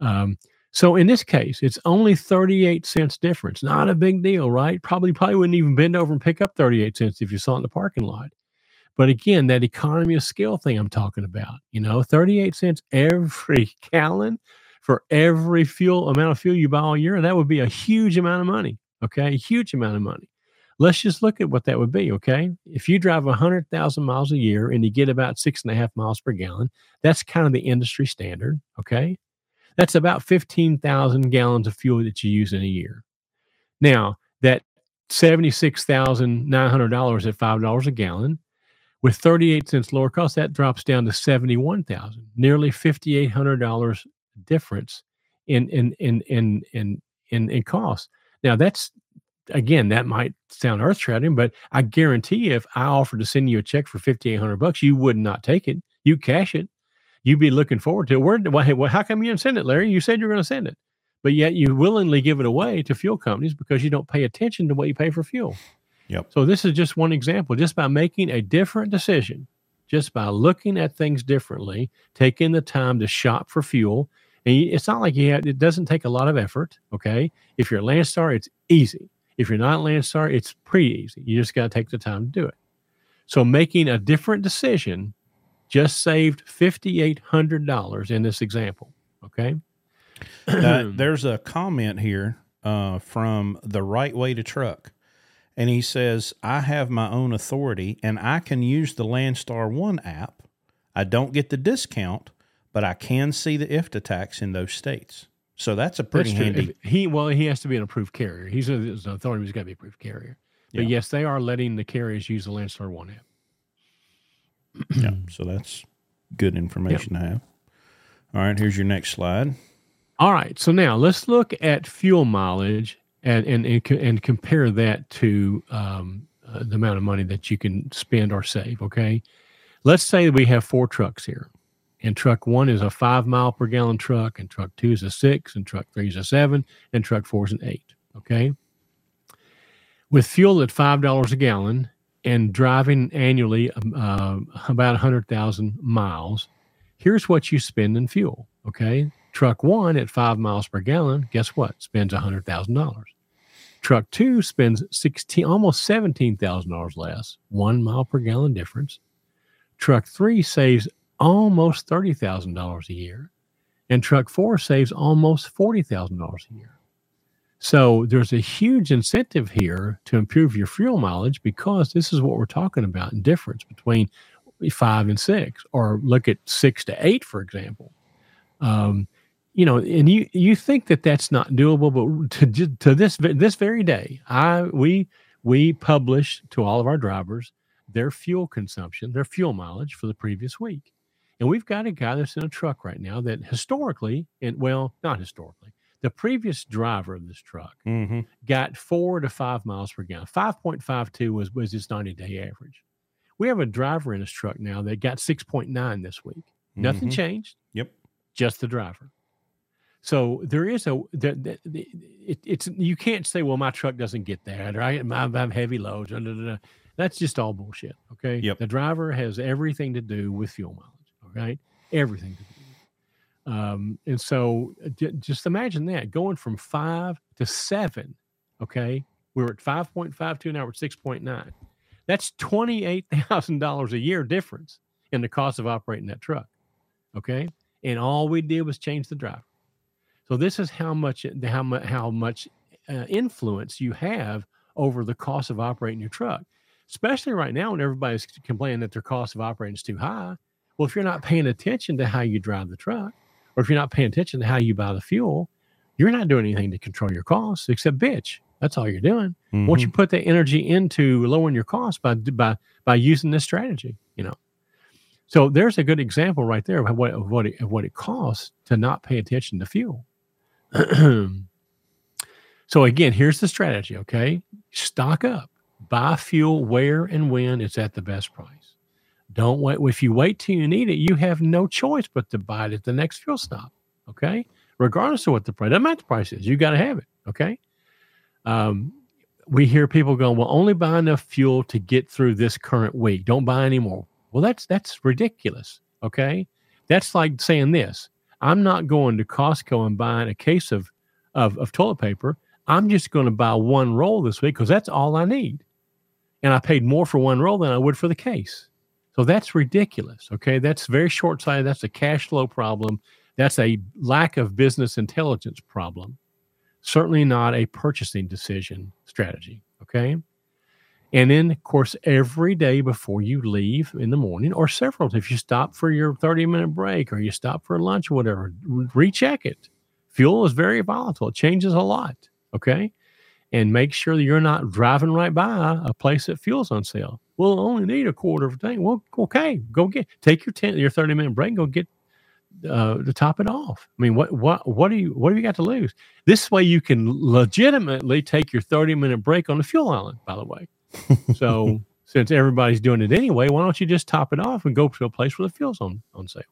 Um, so in this case, it's only 38 cents difference. Not a big deal, right? Probably, probably wouldn't even bend over and pick up 38 cents if you saw it in the parking lot. But again, that economy of scale thing I'm talking about, you know, 38 cents every gallon for every fuel amount of fuel you buy all year, that would be a huge amount of money. Okay. A huge amount of money. Let's just look at what that would be. Okay. If you drive 100,000 miles a year and you get about six and a half miles per gallon, that's kind of the industry standard. Okay. That's about 15,000 gallons of fuel that you use in a year. Now, that $76,900 at $5 a gallon. With 38 cents lower cost, that drops down to 71,000, nearly $5,800 difference in, in, in, in, in, in, in cost. Now that's, again, that might sound earth shattering, but I guarantee if I offered to send you a check for 5,800 bucks, you would not take it. You cash it. You'd be looking forward to it. Where, well, how come you didn't send it, Larry? You said you're going to send it but yet you willingly give it away to fuel companies because you don't pay attention to what you pay for fuel. Yep. So this is just one example. Just by making a different decision, just by looking at things differently, taking the time to shop for fuel, and it's not like you have, it doesn't take a lot of effort. Okay, if you're a Landstar, it's easy. If you're not a Landstar, it's pretty easy. You just got to take the time to do it. So making a different decision just saved fifty eight hundred dollars in this example. Okay. uh, there's a comment here uh, from the right way to truck. And he says, I have my own authority and I can use the Landstar One app. I don't get the discount, but I can see the IFTA tax in those states. So that's a pretty that's handy. If he well, he has to be an approved carrier. He's, a, he's an authority. He's got to be approved carrier. But yeah. yes, they are letting the carriers use the Landstar One app. Yeah, so that's good information yep. to have. All right, here's your next slide. All right. So now let's look at fuel mileage and and and, and compare that to um, uh, the amount of money that you can spend or save. Okay. Let's say we have four trucks here, and truck one is a five mile per gallon truck, and truck two is a six, and truck three is a seven, and truck four is an eight. Okay. With fuel at five dollars a gallon and driving annually um, uh, about hundred thousand miles, here's what you spend in fuel. Okay, Truck one at five miles per gallon, guess what? Spends $100,000. Truck two spends 16, almost $17,000 less, one mile per gallon difference. Truck three saves almost $30,000 a year. And truck four saves almost $40,000 a year. So there's a huge incentive here to improve your fuel mileage because this is what we're talking about in difference between five and six, or look at six to eight, for example. Um, you know, and you you think that that's not doable, but to to this this very day, I we we publish to all of our drivers their fuel consumption, their fuel mileage for the previous week, and we've got a guy that's in a truck right now that historically, and well, not historically, the previous driver of this truck mm-hmm. got four to five miles per gallon. Five point five two was was his ninety day average. We have a driver in his truck now that got six point nine this week. Nothing mm-hmm. changed. Yep, just the driver. So there is a it, it's you can't say, well, my truck doesn't get that, right? I have heavy loads. Blah, blah, blah. That's just all bullshit. Okay. Yep. The driver has everything to do with fuel mileage. Right. Everything to do. Um, and so j- just imagine that going from five to seven. Okay. We were at 5.52 now we're at 6.9. That's $28,000 a year difference in the cost of operating that truck. Okay. And all we did was change the driver. So this is how much how much how much uh, influence you have over the cost of operating your truck, especially right now when everybody's complaining that their cost of operating is too high. Well, if you're not paying attention to how you drive the truck, or if you're not paying attention to how you buy the fuel, you're not doing anything to control your costs except bitch. That's all you're doing. Mm-hmm. Once you put the energy into lowering your costs by by by using this strategy, you know. So there's a good example right there of what of what it, of what it costs to not pay attention to fuel. so again, here's the strategy. Okay, stock up, buy fuel where and when it's at the best price. Don't wait. If you wait till you need it, you have no choice but to buy it at the next fuel stop. Okay, regardless of what the price. Doesn't matter the price is. You got to have it. Okay. Um, we hear people going, "Well, only buy enough fuel to get through this current week. Don't buy anymore." Well, that's that's ridiculous. Okay, that's like saying this: I'm not going to Costco and buying a case of, of, of toilet paper. I'm just going to buy one roll this week because that's all I need. And I paid more for one roll than I would for the case. So that's ridiculous. Okay. That's very short sighted. That's a cash flow problem. That's a lack of business intelligence problem. Certainly not a purchasing decision strategy. Okay. And then, of course, every day before you leave in the morning, or several, if you stop for your 30 minute break or you stop for lunch or whatever, recheck it. Fuel is very volatile, it changes a lot. Okay. and make sure that you're not driving right by a place that fuel's on sale. We'll only need a quarter of a tank. Well, okay, go get take your 10 your 30 minute break, go get uh, to top it off. I mean, what what what do you what have you got to lose? This way, you can legitimately take your thirty minute break on the fuel island. By the way, so since everybody's doing it anyway, why don't you just top it off and go to a place where the fuel's on on sale?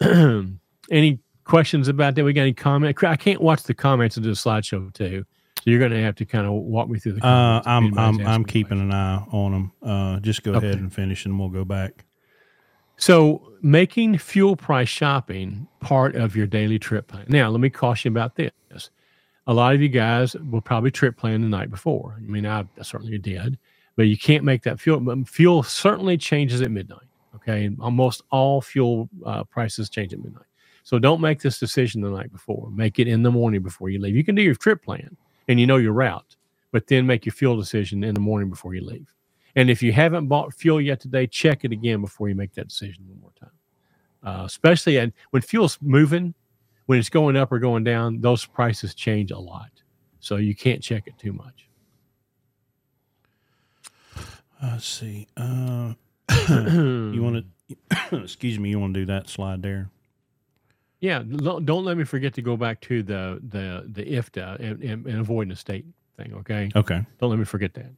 any questions about that? We got any comment? I can't watch the comments of the slideshow too. So you're going to have to kind of walk me through the. Uh, I'm I'm I'm keeping an eye on them. Uh, just go okay. ahead and finish, and we'll go back. So, making fuel price shopping part of your daily trip plan. Now, let me caution about this. A lot of you guys will probably trip plan the night before. I mean, I certainly did, but you can't make that fuel. Fuel certainly changes at midnight. Okay, and almost all fuel uh, prices change at midnight. So don't make this decision the night before. Make it in the morning before you leave. You can do your trip plan and you know your route, but then make your fuel decision in the morning before you leave. And if you haven't bought fuel yet today, check it again before you make that decision one more time. Uh, especially at, when fuel's moving, when it's going up or going down, those prices change a lot. So you can't check it too much. Let's see. Uh, you want to, excuse me, you want to do that slide there? Yeah, don't let me forget to go back to the the the IFTA and, and, and avoiding the state thing. Okay. Okay. Don't let me forget that.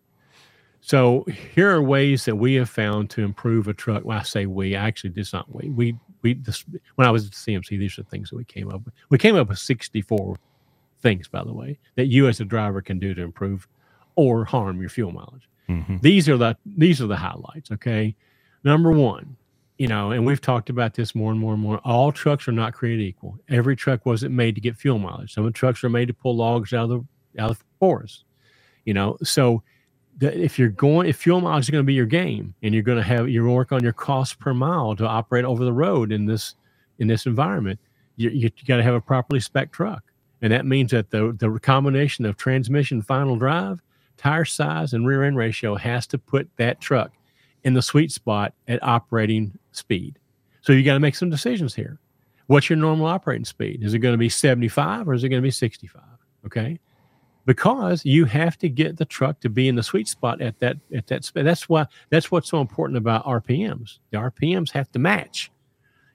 So here are ways that we have found to improve a truck. Well, I say we, actually, it's not we. We we this, when I was at the CMC, these are things that we came up with. We came up with 64 things, by the way, that you as a driver can do to improve or harm your fuel mileage. Mm-hmm. These are the these are the highlights. Okay, number one, you know, and we've talked about this more and more and more. All trucks are not created equal. Every truck wasn't made to get fuel mileage. Some of the trucks are made to pull logs out of the out of the forest. You know, so if you're going if fuel mileage is going to be your game and you're going to have you work on your cost per mile to operate over the road in this in this environment you, you got to have a properly spec truck and that means that the the combination of transmission final drive tire size and rear end ratio has to put that truck in the sweet spot at operating speed so you got to make some decisions here what's your normal operating speed is it going to be 75 or is it going to be 65 okay because you have to get the truck to be in the sweet spot at that at that speed. That's why that's what's so important about RPMs. The RPMs have to match,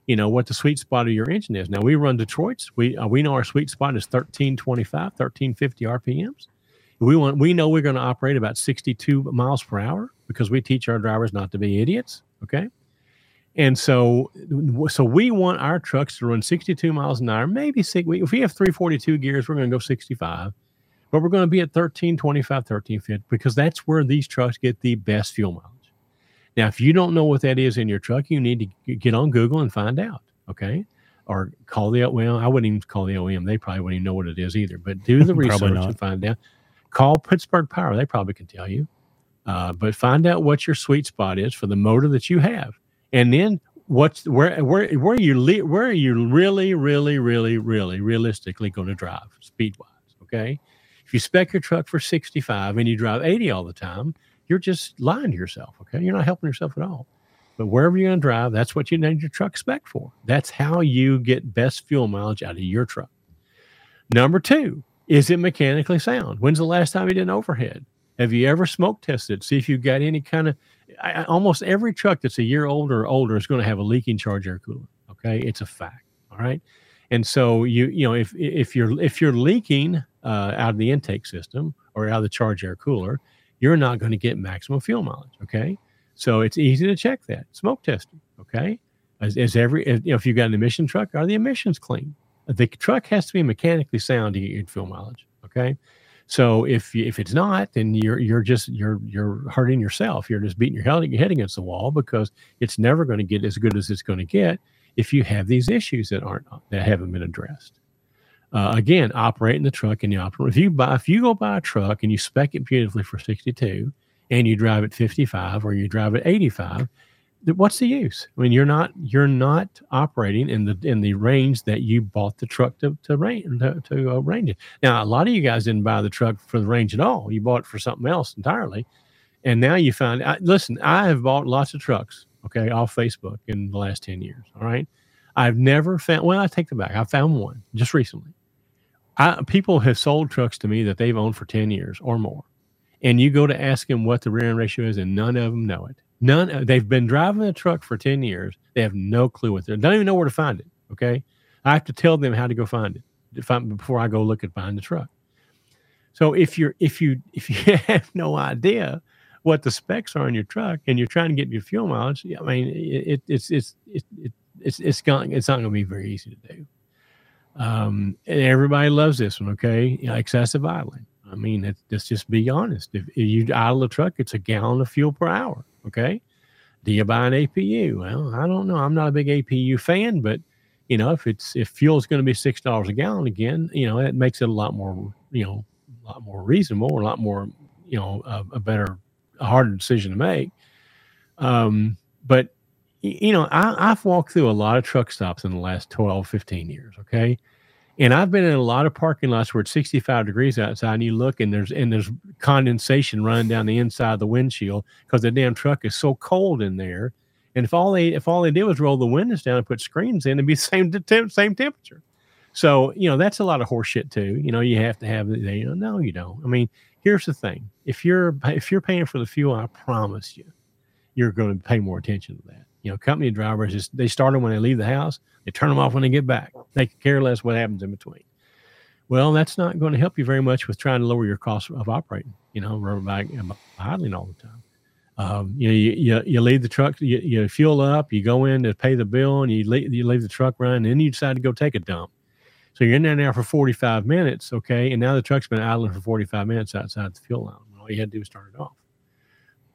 you know, what the sweet spot of your engine is. Now we run Detroit's. We uh, we know our sweet spot is 1325, 1350 RPMs. We want we know we're going to operate about 62 miles per hour because we teach our drivers not to be idiots. Okay. And so, so we want our trucks to run 62 miles an hour. Maybe if we have 342 gears, we're going to go 65 but we're going to be at 13, 25, 13, 50 because that's where these trucks get the best fuel mileage. Now, if you don't know what that is in your truck, you need to get on Google and find out. Okay. Or call the, well, I wouldn't even call the OEM. They probably wouldn't even know what it is either, but do the research and find out. Call Pittsburgh Power. They probably can tell you. Uh, but find out what your sweet spot is for the motor that you have. And then what's where where where are you where are you really really really really realistically going to drive speed wise okay if you spec your truck for 65 and you drive 80 all the time, you're just lying to yourself. Okay. You're not helping yourself at all. But wherever you're going to drive, that's what you need your truck spec for. That's how you get best fuel mileage out of your truck. Number two, is it mechanically sound? When's the last time you did an overhead? Have you ever smoke tested? See if you've got any kind of. I, almost every truck that's a year older or older is going to have a leaking charge air cooler. Okay, it's a fact. All right, and so you you know if if you're if you're leaking uh, out of the intake system or out of the charge air cooler, you're not going to get maximum fuel mileage. Okay. So it's easy to check that. Smoke testing. Okay. As, as every, if, you know, if you've got an emission truck, are the emissions clean? The truck has to be mechanically sound to get your fuel mileage. Okay. So if if it's not, then you're you're just you're you're hurting yourself. You're just beating your head, against the wall because it's never going to get as good as it's going to get if you have these issues that aren't that haven't been addressed. Uh, again, operating the truck in the optimal. If you buy, if you go buy a truck and you spec it beautifully for 62, and you drive at 55 or you drive at 85, what's the use? I mean, you're not you're not operating in the in the range that you bought the truck to to range to, to uh, range it. Now, a lot of you guys didn't buy the truck for the range at all. You bought it for something else entirely, and now you find. I, listen, I have bought lots of trucks. Okay, off Facebook in the last 10 years. All right, I've never found. Well, I take the back. I found one just recently I, people have sold trucks to me that they've owned for 10 years or more. And you go to ask them what the rear end ratio is, and none of them know it. None. They've been driving a truck for 10 years. They have no clue what they're, don't even know where to find it. Okay. I have to tell them how to go find it before I go look at behind the truck. So if you're, if you, if you have no idea what the specs are on your truck and you're trying to get your fuel mileage, I mean, it, it's, it's, it, it, it's, it's going, it's not going to be very easy to do. Um, and everybody loves this one. Okay. You know, excessive idling. I mean, it, let's just be honest. If, you idle a truck, it's a gallon of fuel per hour. Okay. Do you buy an APU? Well, I don't know. I'm not a big APU fan, but you know, if it's if fuel is going to be six dollars a gallon again, you know, it makes it a lot more, you know, a lot more reasonable, a lot more, you know, a, a better, a harder decision to make. Um, but you know, I, I've walked through a lot of truck stops in the last 12, 15 years. Okay. And I've been in a lot of parking lots where it's 65 degrees outside and you look and there's and there's condensation running down the inside of the windshield because the damn truck is so cold in there. And if all they if all they did was roll the windows down and put screens in, it'd be the same temp, same temperature. So you know that's a lot of horseshit too. You know you have to have the you know no you don't. I mean here's the thing: if you're if you're paying for the fuel, I promise you, you're going to pay more attention to that. You know, company drivers just they start them when they leave the house, they turn them off when they get back. They care less what happens in between. Well, that's not going to help you very much with trying to lower your cost of operating. You know, by idling all the time. Um, you know, you, you, you leave the truck, you, you fuel up, you go in to pay the bill, and you leave, you leave the truck running, and then you decide to go take a dump. So you're in there now for 45 minutes, okay, and now the truck's been idling for 45 minutes outside the fuel line. All you had to do was start it off.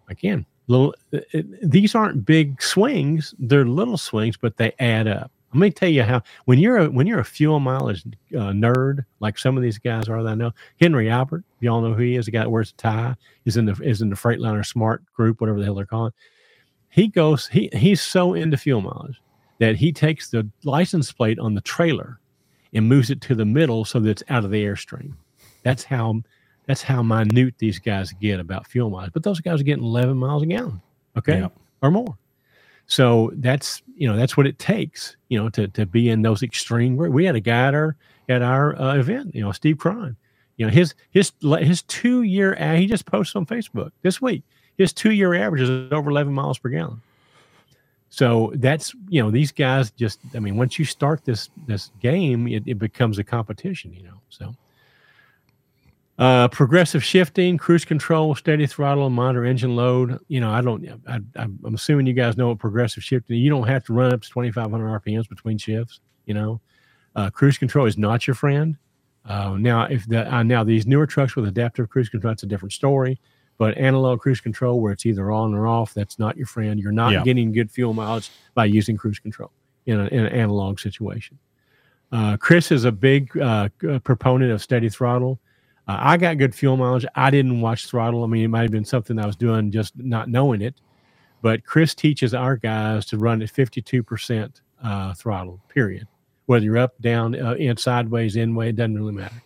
Again, little it, these aren't big swings they're little swings but they add up. Let me tell you how when you're a when you're a fuel mileage uh, nerd like some of these guys are that I know Henry Albert y'all know who he is the guy that wears a tie is in the is in the Freightliner Smart group whatever the hell they're calling. He goes he he's so into fuel mileage that he takes the license plate on the trailer and moves it to the middle so that it's out of the airstream. That's how that's how minute these guys get about fuel miles. But those guys are getting 11 miles a gallon, okay, yeah. or more. So that's you know that's what it takes, you know, to to be in those extreme. We had a guy at our at our uh, event, you know, Steve Cron. You know, his his his two year he just posted on Facebook this week. His two year average is over 11 miles per gallon. So that's you know these guys just I mean once you start this this game it, it becomes a competition you know so uh, progressive shifting, cruise control, steady throttle, monitor engine load. You know, I don't. I, am assuming you guys know what progressive shifting. You don't have to run up to 2,500 RPMs between shifts. You know, uh, cruise control is not your friend. Uh, now, if the uh, now these newer trucks with adaptive cruise control, that's a different story. But analog cruise control, where it's either on or off, that's not your friend. You're not yeah. getting good fuel mileage by using cruise control in, a, in an analog situation. Uh, Chris is a big uh, proponent of steady throttle. Uh, I got good fuel mileage. I didn't watch throttle. I mean, it might have been something I was doing just not knowing it. But Chris teaches our guys to run at 52% uh, throttle, period. Whether you're up, down, uh, in, sideways, in way, it doesn't really matter.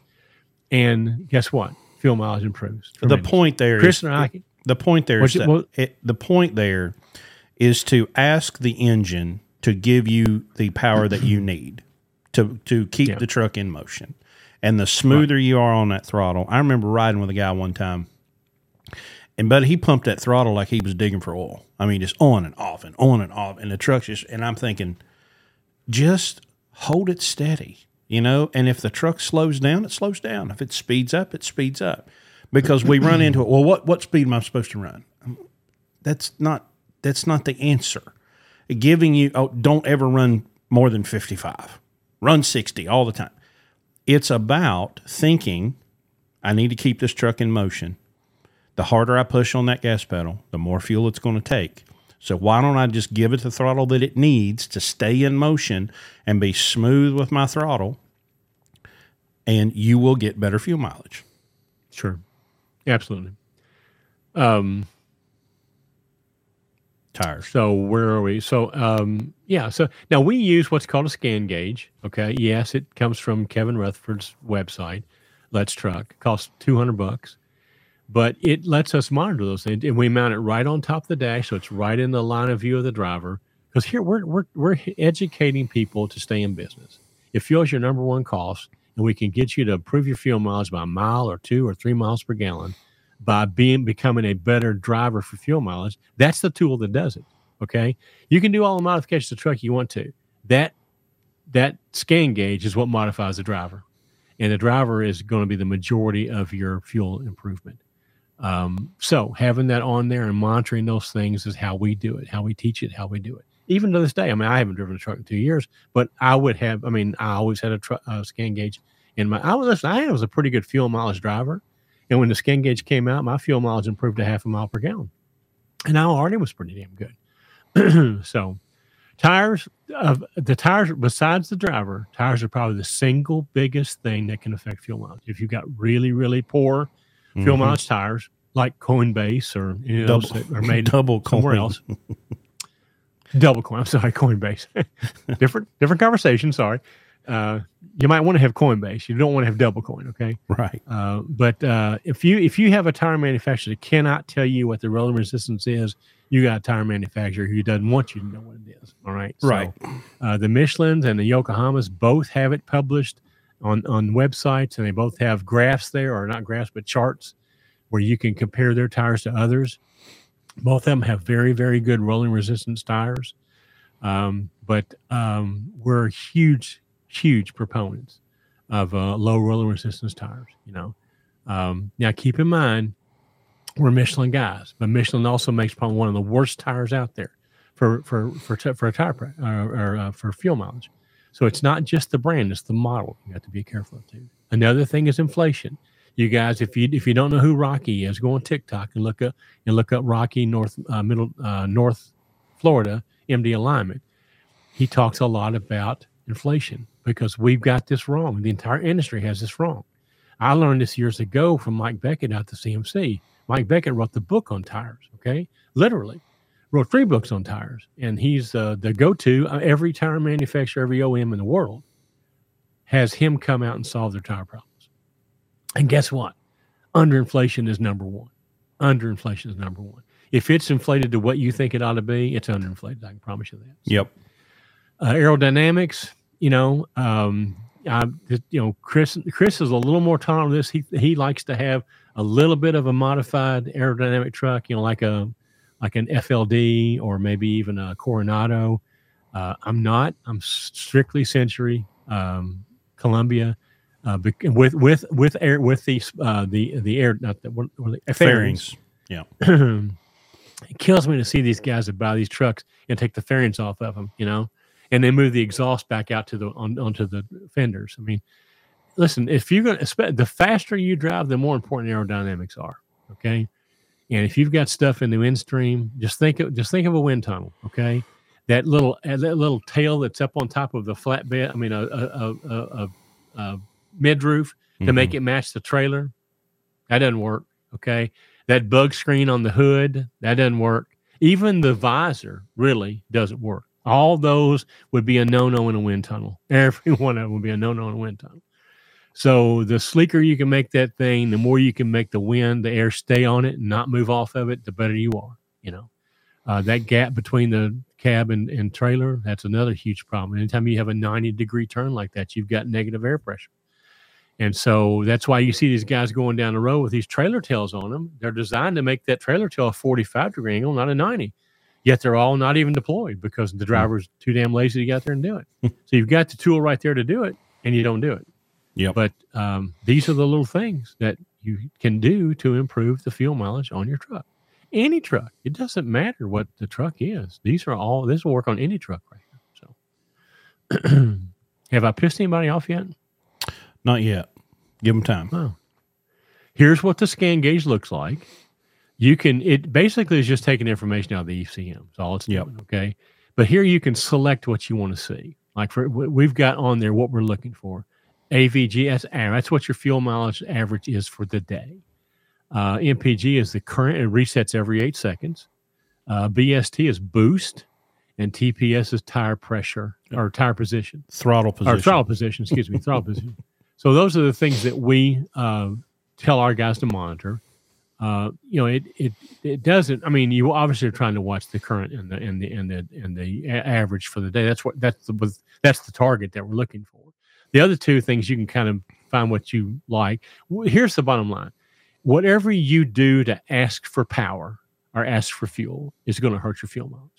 And guess what? Fuel mileage improves. The point there Chris is, and I, the point there is that it, the point there is to ask the engine to give you the power that you need to to keep yeah. the truck in motion. And the smoother right. you are on that throttle, I remember riding with a guy one time, and but he pumped that throttle like he was digging for oil. I mean, just on and off and on and off, and the truck's just. And I'm thinking, just hold it steady, you know. And if the truck slows down, it slows down. If it speeds up, it speeds up. Because we run into it. Well, what what speed am I supposed to run? Um, that's not that's not the answer. Giving you oh, don't ever run more than 55. Run 60 all the time. It's about thinking, I need to keep this truck in motion. The harder I push on that gas pedal, the more fuel it's going to take. So why don't I just give it the throttle that it needs to stay in motion and be smooth with my throttle? And you will get better fuel mileage. Sure. Absolutely. Um, So where are we? So um, yeah. So now we use what's called a scan gauge. Okay. Yes, it comes from Kevin Rutherford's website. Let's Truck. Costs two hundred bucks, but it lets us monitor those things, and we mount it right on top of the dash, so it's right in the line of view of the driver. Because here we're we're we're educating people to stay in business. If fuel is your number one cost, and we can get you to improve your fuel mileage by a mile or two or three miles per gallon by being becoming a better driver for fuel mileage. That's the tool that does it. Okay, you can do all the modifications of the truck you want to. That that scan gauge is what modifies the driver, and the driver is going to be the majority of your fuel improvement. Um, so having that on there and monitoring those things is how we do it, how we teach it, how we do it. Even to this day, I mean, I haven't driven a truck in two years, but I would have. I mean, I always had a tr- scan gauge in my. I was listen, I was a pretty good fuel mileage driver, and when the scan gauge came out, my fuel mileage improved to half a mile per gallon, and I already was pretty damn good. so, tires of the tires besides the driver, tires are probably the single biggest thing that can affect fuel mileage. If you've got really really poor fuel Mhm. mileage tires like Coinbase or you know, Double- that are made double somewhere coin. else. Double coin. I'm sorry, Coinbase. different different conversation. Sorry. Uh, you might want to have Coinbase. You don't want to have double coin. Okay. Right. Uh, but uh, if you if you have a tire manufacturer that cannot tell you what the rolling resistance is, you got a tire manufacturer who doesn't want you to know what it is. All right. So, Right. uh, the Michelin's and the Yokohamas both have it published on on websites, and they both have graphs there, or not graphs, but charts where you can compare their tires to others. Both of them have very very good rolling resistance tires, um, but um, we're huge huge proponents of uh, low rolling resistance tires. You know, um, now keep in mind we're Michelin guys, but Michelin also makes probably one of the worst tires out there for for for t- for a tire pre- uh, or uh, for fuel mileage. So it's not just the brand; it's the model. You have to be careful of too. Another thing is inflation. You guys, if you if you don't know who Rocky is, go on TikTok and look up and look up Rocky North uh, Middle uh, North Florida MD alignment. He talks a lot about inflation because we've got this wrong. The entire industry has this wrong. I learned this years ago from Mike Beckett out the CMC. Mike Beckett wrote the book on tires. Okay, literally wrote three books on tires, and he's uh, the go-to. Uh, every tire manufacturer, every OEM in the world, has him come out and solve their tire problems. And guess what? Underinflation is number one. Underinflation is number one. If it's inflated to what you think it ought to be, it's underinflated. I can promise you that. Yep. Uh, aerodynamics, you know, um, I, you know, Chris, Chris is a little more tolerant of this. He he likes to have a little bit of a modified aerodynamic truck, you know, like a like an FLD or maybe even a Coronado. Uh, I'm not. I'm strictly Century, um, Columbia, uh, with with with air with the uh, the the air not the what, what are they? Fairings. Yeah, it kills me to see these guys that buy these trucks and take the fairings off of them, you know, and then move the exhaust back out to the on, onto the fenders. I mean, listen, if you're going to the faster you drive, the more important aerodynamics are. Okay, and if you've got stuff in the wind stream, just think of just think of a wind tunnel. Okay, that little uh, that little tail that's up on top of the flatbed. I mean, a a a, a, a mid roof to make it match the trailer. That doesn't work. Okay. That bug screen on the hood, that doesn't work. Even the visor really doesn't work. All those would be a no no in a wind tunnel. Every one of them would be a no no in a wind tunnel. So the sleeker you can make that thing, the more you can make the wind, the air stay on it and not move off of it, the better you are. You know, uh, that gap between the cab and, and trailer, that's another huge problem. Anytime you have a 90 degree turn like that, you've got negative air pressure. And so that's why you see these guys going down the road with these trailer tails on them. They're designed to make that trailer tail a 45 degree angle, not a 90. Yet they're all not even deployed because the driver's too damn lazy to get out there and do it. so you've got the tool right there to do it, and you don't do it. Yeah. But um, these are the little things that you can do to improve the fuel mileage on your truck. Any truck. It doesn't matter what the truck is. These are all, this will work on any truck right now. So have I pissed anybody off yet? Not yet. Give them time. Oh. Here's what the scan gauge looks like. You can it basically is just taking information out of the ECM. That's all it's Yep. doing. Okay. But here you can select what you want to see. Like for we- we've got on there what we're looking for. AVG that's. That's what your fuel mileage average is for the day. Uh, MPG is the current. It resets every eight seconds. Uh, BST is boost, and TPS is tire pressure or tire position Throttle position. or throttle position, excuse me, throttle position. So those are the things that we uh, tell our guys to monitor. Uh, you know, it it it doesn't. I mean, you obviously are trying to watch the current and the and the and the and the average for the day. That's what that's the that's the target that we're looking for. The other two things you can kind of find what you like. Here's the bottom line whatever you do to ask for power or ask for fuel is going to hurt your fuel mileage.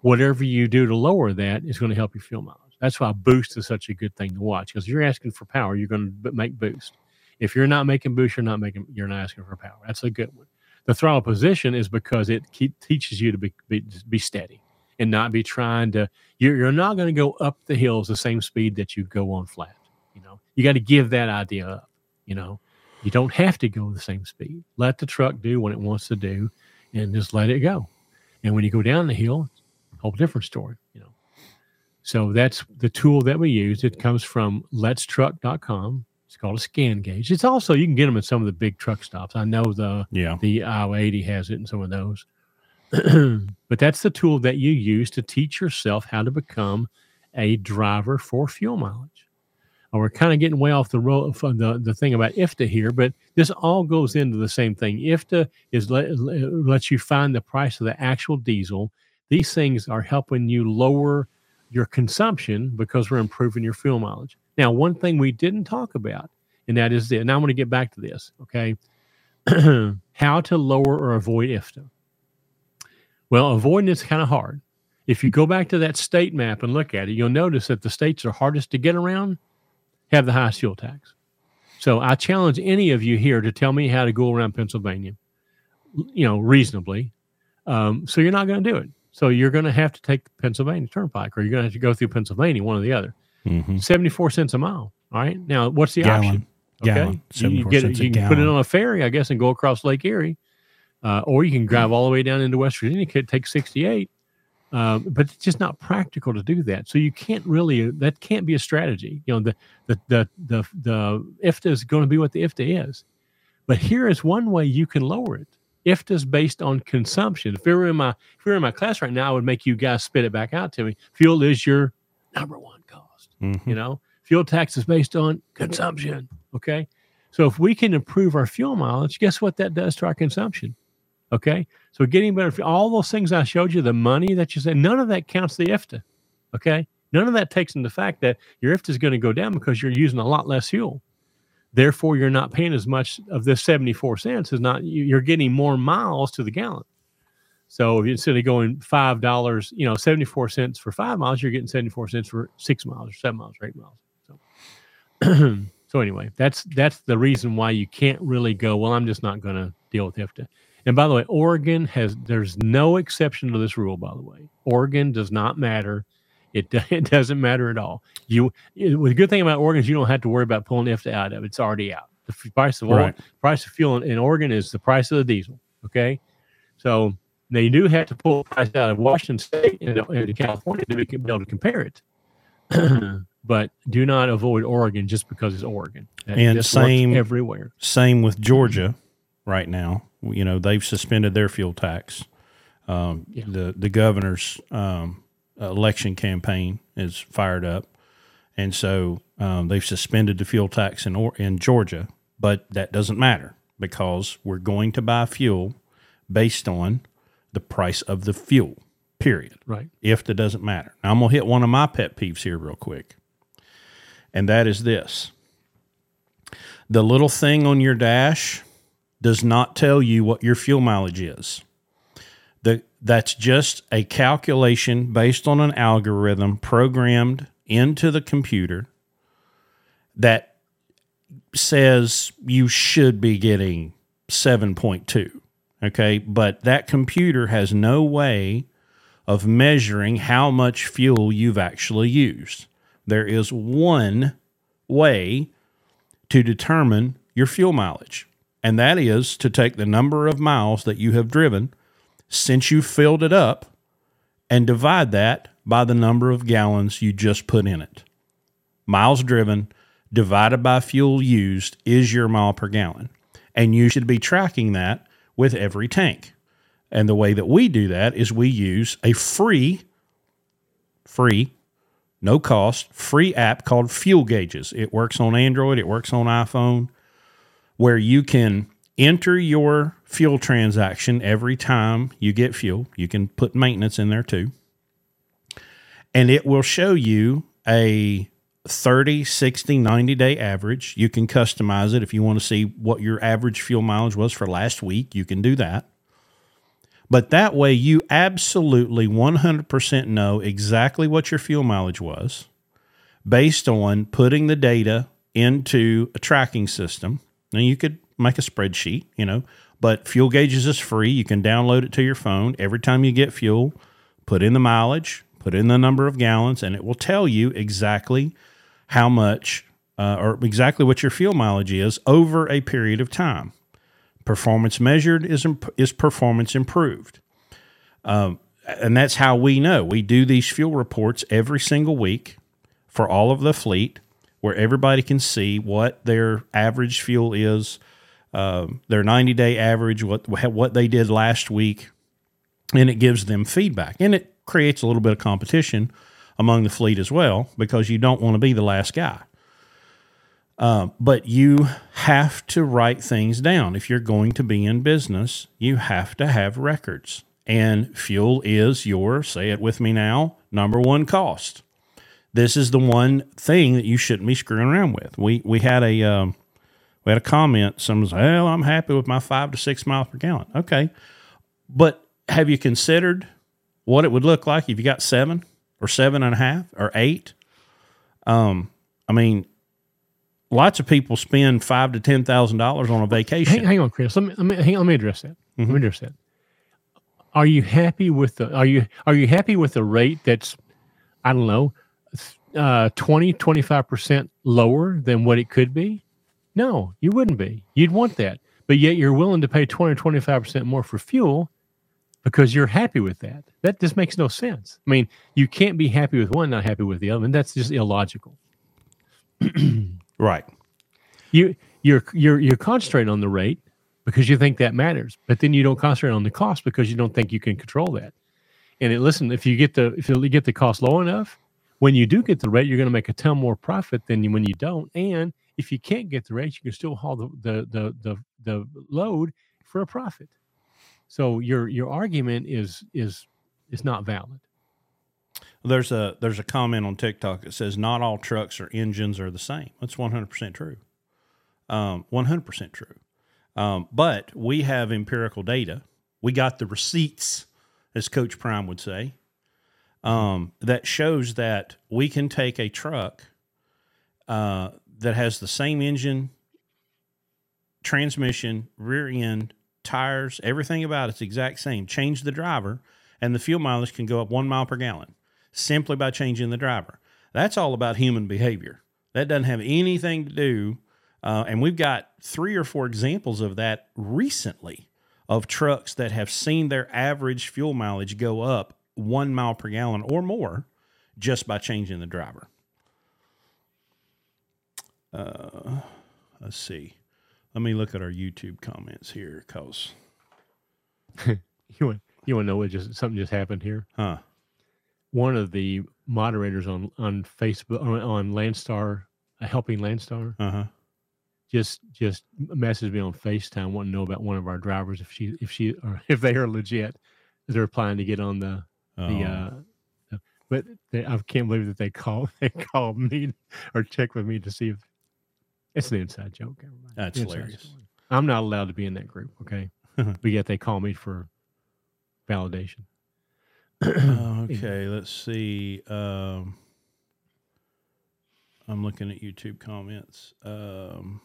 Whatever you do to lower that is going to help your fuel mileage. That's why boost is such a good thing to watch because if you're asking for power, you're going to make boost. If you're not making boost, you're not making, you're not asking for power. That's a good one. The throttle position is because it keep, teaches you to be, be, be steady and not be trying to, you're, you're not going to go up the hills the same speed that you go on flat. You know, you got to give that idea up. You know, you don't have to go the same speed. Let the truck do what it wants to do and just let it go. And when you go down the hill, whole different story, you know. So that's the tool that we use. It comes from letstruck.com. It's called a scan gauge. It's also you can get them at some of the big truck stops. I know the yeah the i 80 has it in some of those. but that's the tool that you use to teach yourself how to become a driver for fuel mileage. Well, we're kind of getting way off the road from uh, the, the thing about IFTA here, but this all goes into the same thing. IFTA is let, lets you find the price of the actual diesel these things are helping you lower your consumption because we're improving your fuel mileage. Now, one thing we didn't talk about, and that is this. Now I'm going to get back to this. Okay. How to lower or avoid IFTA. Well, avoiding it's kind of hard. If you go back to that state map and look at it, you'll notice that the states are hardest to get around have the highest fuel tax. So I challenge any of you here to tell me how to go around Pennsylvania, you know, reasonably. Um, so you're not going to do it. So you're going to have to take the Pennsylvania Turnpike, or you're going to have to go through Pennsylvania, one or the other. Mm-hmm. Seventy-four cents a mile. All right. Now, what's the gallon. option? Okay, gallon. you, you get it, you can put it on a ferry, I guess, and go across Lake Erie, uh, or you can drive all the way down into West Virginia. It take sixty-eight, um, but it's just not practical to do that. So you can't really. That can't be a strategy. You know, the the the the, the IFTA is going to be what the IFTA is. But here is one way you can lower it IFTA's based on consumption. If we were in my if we were in my class right now, I would make you guys spit it back out to me. Fuel is your number one. Mm-hmm. You know, fuel tax is based on consumption. Okay. So if we can improve our fuel mileage, guess what that does to our consumption? Okay. So getting better, all those things I showed you, the money that you said, none of that counts the IFTA. Okay. None of that takes into the fact that your IFTA is going to go down because you're using a lot less fuel. Therefore, you're not paying as much of this 74 cents is not you're getting more miles to the gallon. So instead of going five dollars, you know, 74 cents for five miles, you're getting 74 cents for six miles or seven miles or eight miles. So so anyway, that's that's the reason why you can't really go, well, I'm just not gonna deal with IFTA. And by the way, Oregon has there's no exception to this rule, by the way. Oregon does not matter it, it doesn't matter at all. You it, the good thing about Oregon is you don't have to worry about pulling IFTA out of it. It's already out. The price of oil, right. price of fuel in, in, Oregon is the price of the diesel. Okay, so they do have to pull price out of Washington State and, and California to be able to compare it. but do not avoid Oregon just because it's Oregon. That and same everywhere. Same with Georgia right now. You know they've suspended their fuel tax. Um, yeah. The the governor's um, election campaign is fired up, and so um, they've suspended the fuel tax in in Georgia. But that doesn't matter because we're going to buy fuel based on the price of the fuel. Period. Right. If that doesn't matter. Now I'm gonna hit one of my pet peeves here real quick, and that is this: the little thing on your dash does not tell you what your fuel mileage is. The that's just a calculation based on an algorithm programmed into the computer that says you should be getting 7.2. Okay. But that computer has no way of measuring how much fuel you've actually used. There is one way to determine your fuel mileage, and that is to take the number of miles that you have driven since you filled it up and divide that by the number of gallons you just put in it. Miles driven divided by fuel used is your mile per gallon. And you should be tracking that with every tank. And the way that we do that is we use a free, free, no cost, free app called Fuel Gauges. It works on Android, it works on iPhone, where you can enter your fuel transaction every time you get fuel. You can put maintenance in there too. And it will show you a 30, 60, 90 day average. You can customize it if you want to see what your average fuel mileage was for last week. You can do that. But that way, you absolutely 100% know exactly what your fuel mileage was based on putting the data into a tracking system. Now, you could make a spreadsheet, you know, but Fuel Gauges is free. You can download it to your phone. Every time you get fuel, put in the mileage, put in the number of gallons, and it will tell you exactly how much uh, or exactly what your fuel mileage is over a period of time. Performance measured is, imp- is performance improved. Um, and that's how we know. We do these fuel reports every single week for all of the fleet where everybody can see what their average fuel is, uh, their 90 day average, what, what they did last week, and it gives them feedback. And it creates a little bit of competition among the fleet as well because you don't want to be the last guy. Uh, but you have to write things down. If you're going to be in business, you have to have records. And fuel is your, say it with me now, number one cost. This is the one thing that you shouldn't be screwing around with. We we had a um, we had a comment. Someone said, "Well, I'm happy with my five to six miles per gallon." Okay, but have you considered what it would look like if you got seven or seven and a half or eight? Um, I mean, lots of people spend five to ten thousand dollars on a vacation. Hang, hang, on, Chris. Let me let me, hang, let me address that. Mm-hmm. Let me address that. Are you happy with the are you are you happy with the rate that's I don't know uh 20 25% lower than what it could be? No, you wouldn't be. You'd want that. But yet you're willing to pay 20 or 25% more for fuel because you're happy with that. That just makes no sense. I mean, you can't be happy with one, not happy with the other, and that's just illogical. right. You you're you're you're concentrating on the rate because you think that matters. But then you don't concentrate on the cost because you don't think you can control that. And it, listen, if you get the if you get the cost low enough, when you do get the rate, you're going to make a ton more profit than when you don't. And if you can't get the rate, you can still haul the the the the, the load for a profit. So your your argument is is is not valid. There's a there's a comment on TikTok that says not all trucks or engines are the same. That's 100 percent true. Um, 100 percent true. Um, but we have empirical data. We got the receipts, as Coach Prime would say, um, that shows that we can take a truck uh, that has the same engine, transmission, rear end, tires, everything about it's exact same. Change the driver, and the fuel mileage can go up one mile per gallon simply by changing the driver. That's all about human behavior. That doesn't have anything to do uh, and we've got three or four examples of that recently of trucks that have seen their average fuel mileage go up one mile per gallon or more just by changing the driver. Uh, let's see. Let me look at our YouTube comments here, cause you want you want to know what just something just happened here? Huh? One of the moderators on on Facebook on, on Landstar, uh, helping Landstar, uh-huh just just messaged me on FaceTime wanting to know about one of our drivers if she if she or if they are legit. They're planning to get on the oh. the uh but they, I can't believe that they called they called me or check with me to see if it's an inside joke. Everybody. That's inside hilarious. Story. I'm not allowed to be in that group, okay? but yet they call me for validation. okay, let's see. Um, I'm looking at YouTube comments. Um,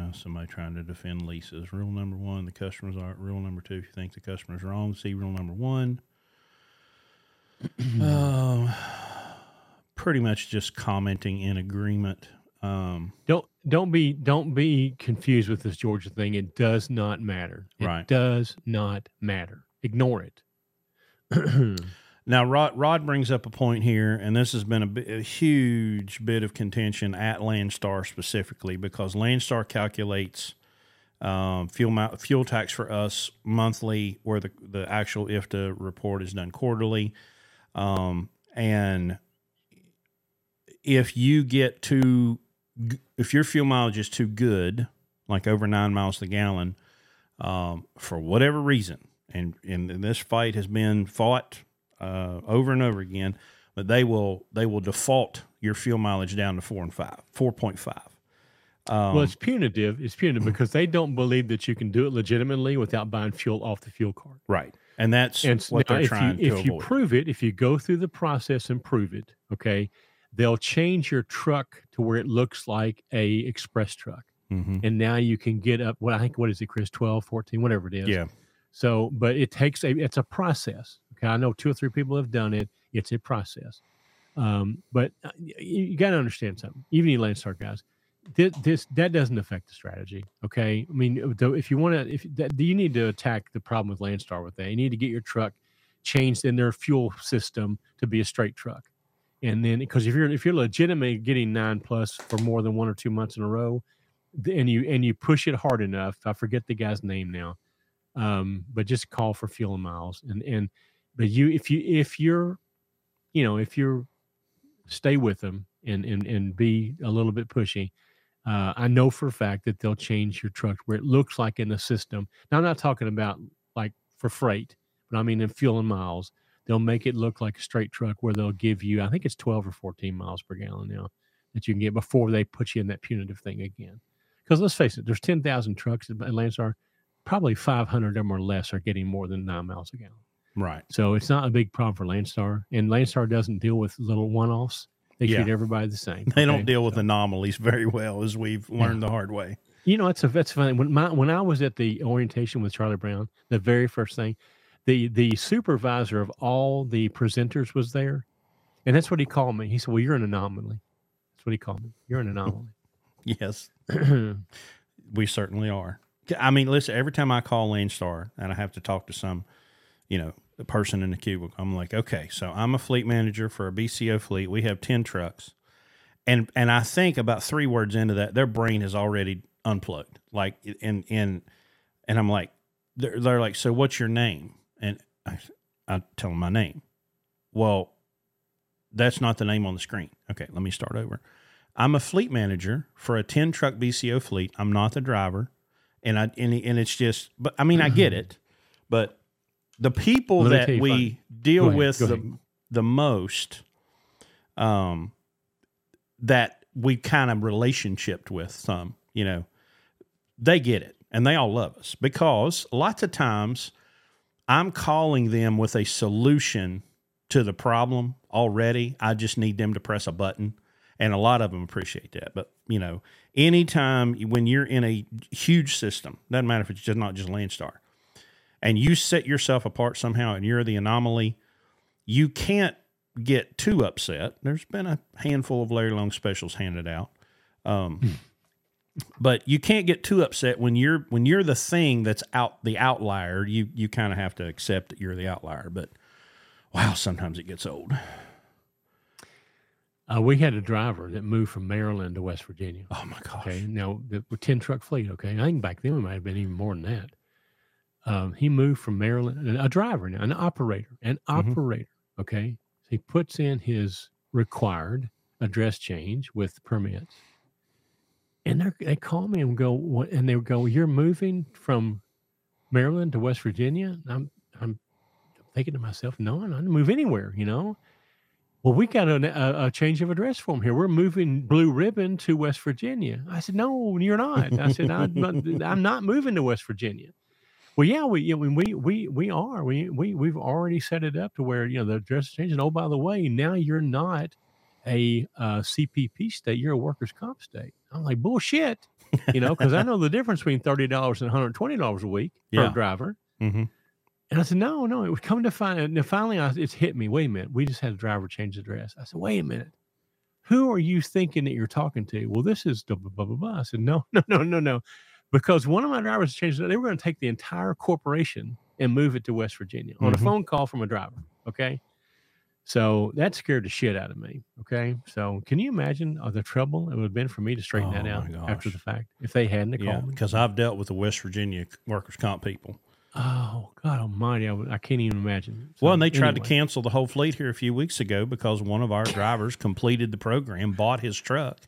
Uh, somebody trying to defend leases. Rule number one: the customers are. Rule number two: if you think the customer's is wrong, see rule number one. uh, pretty much just commenting in agreement. Um, don't don't be don't be confused with this Georgia thing. It does not matter. It right. does not matter. Ignore it. Now, Rod, Rod brings up a point here, and this has been a, a, huge bit of contention at Landstar specifically because Landstar calculates um, fuel fuel tax for us monthly, where the the actual IFTA report is done quarterly, um, and if you get too if your fuel mileage is too good, like over nine miles a gallon, um, for whatever reason, and, and this fight has been fought uh, over and over again, but they will they will default your fuel mileage down to four and five, four point five. Um, well, it's punitive. It's punitive because they don't believe that you can do it legitimately without buying fuel off the fuel card. Right, and that's and what they're trying you, to if avoid. you prove it, if you go through the process and prove it, okay, they'll change your truck to where it looks like a express truck. Mm-hmm. And now you can get up what I think what is it, Chris? 12, 14, whatever it is. Yeah. So, but it takes a it's a process. Okay. I know two or three people have done it. It's a process. Um, but uh, you, you got to understand something. Even you Landstar guys, this, this that doesn't affect the strategy. Okay. I mean, if you want to, if that, you need to attack the problem with Landstar with that, you need to get your truck changed in their fuel system to be a straight truck and then because if you're if you're legitimately getting nine plus for more than one or two months in a row and you and you push it hard enough i forget the guy's name now um, but just call for fuel miles and and but you if you if you're you know if you're stay with them and and and be a little bit pushy uh, i know for a fact that they'll change your truck where it looks like in the system now i'm not talking about like for freight but i mean in fuel and miles they'll make it look like a straight truck where they'll give you, I think it's 12 or 14 miles per gallon now that you can get before they put you in that punitive thing again. Because let's face it, there's 10,000 trucks at Landstar, probably 500 of them or less are getting more than nine miles a gallon. Right. So it's not a big problem for Landstar. And Landstar doesn't deal with little one offs. They yeah. treat everybody the same. They okay? don't deal with so. anomalies very well, as we've learned yeah. the hard way. You know, that's a that's funny. When my when I was at the orientation with Charlie Brown, the very first thing, the the supervisor of all the presenters was there, and that's what he called me. He said, "Well, you're an anomaly." That's what he called me. You're an anomaly. yes, we certainly are. I mean, listen. Every time I call Landstar and I have to talk to some, you know, the person in the cubicle, I'm like, okay, so I'm a fleet manager for a BCO fleet. We have ten trucks, and and I think about three words into that, their brain is already unplugged. Like, and and and I'm like, they're, they're like, so what's your name? and I, I tell them my name. Well, that's not the name on the screen. Okay, let me start over. I'm a fleet manager for a 10 truck BCO fleet. I'm not the driver. And I and, and it's just but I mean I get mm-hmm. it. But the people that we deal ahead, with the the most um that we kind of relationshiped with some, you know, they get it and they all love us because lots of times I'm calling them with a solution to the problem already. I just need them to press a button. And a lot of them appreciate that. But, you know, anytime when you're in a huge system, doesn't matter if it's just not just Landstar, and you set yourself apart somehow and you're the anomaly, you can't get too upset. There's been a handful of Larry Long specials handed out. Um, hmm but you can't get too upset when you're when you're the thing that's out the outlier. You you kind of have to accept that you're the outlier. But wow, sometimes it gets old. Uh, we had a driver that moved from Maryland to West Virginia. Oh my gosh! Okay, now the ten truck fleet. Okay, I think back then we might have been even more than that. Um, he moved from Maryland, a driver now, an operator, an mm-hmm. operator. Okay, so he puts in his required address change with permits and they they call me and go what, and they go, "You're moving from Maryland to West Virginia." And I'm I'm thinking to myself, "No, I'm not move anywhere." You know. Well, we got a, a, a, change of address form here. We're moving Blue Ribbon to West Virginia. I said, "No, you're not." I said, I'm not, I'm not moving to West Virginia." Well, yeah, we you know, we we we are. We we we've already set it up to where you know the address is changing. Oh, by the way, now you're not a uh, CPP state. You're a workers' comp state. I'm like, bullshit, you know, because I know the difference between thirty dollars and one hundred twenty dollars a week yeah. per driver. Mm-hmm. And I said, no, no. It was coming to find. And finally, I, it's hit me. Wait a minute. We just had a driver change the address. I said, wait a minute. Who are you thinking that you're talking to? Well, this is blah blah blah blah. I said, no, no, no, no, no, because one of my drivers changed it. They were going to take the entire corporation and move it to West Virginia on mm-hmm. a phone call from a driver. Okay. So that scared the shit out of me. Okay. So can you imagine uh, the trouble it would have been for me to straighten oh that out after the fact if they hadn't yeah, called me? Because I've dealt with the West Virginia workers' comp people. Oh God Almighty! I, I can't even imagine. So, well, and they tried anyway. to cancel the whole fleet here a few weeks ago because one of our drivers completed the program, bought his truck,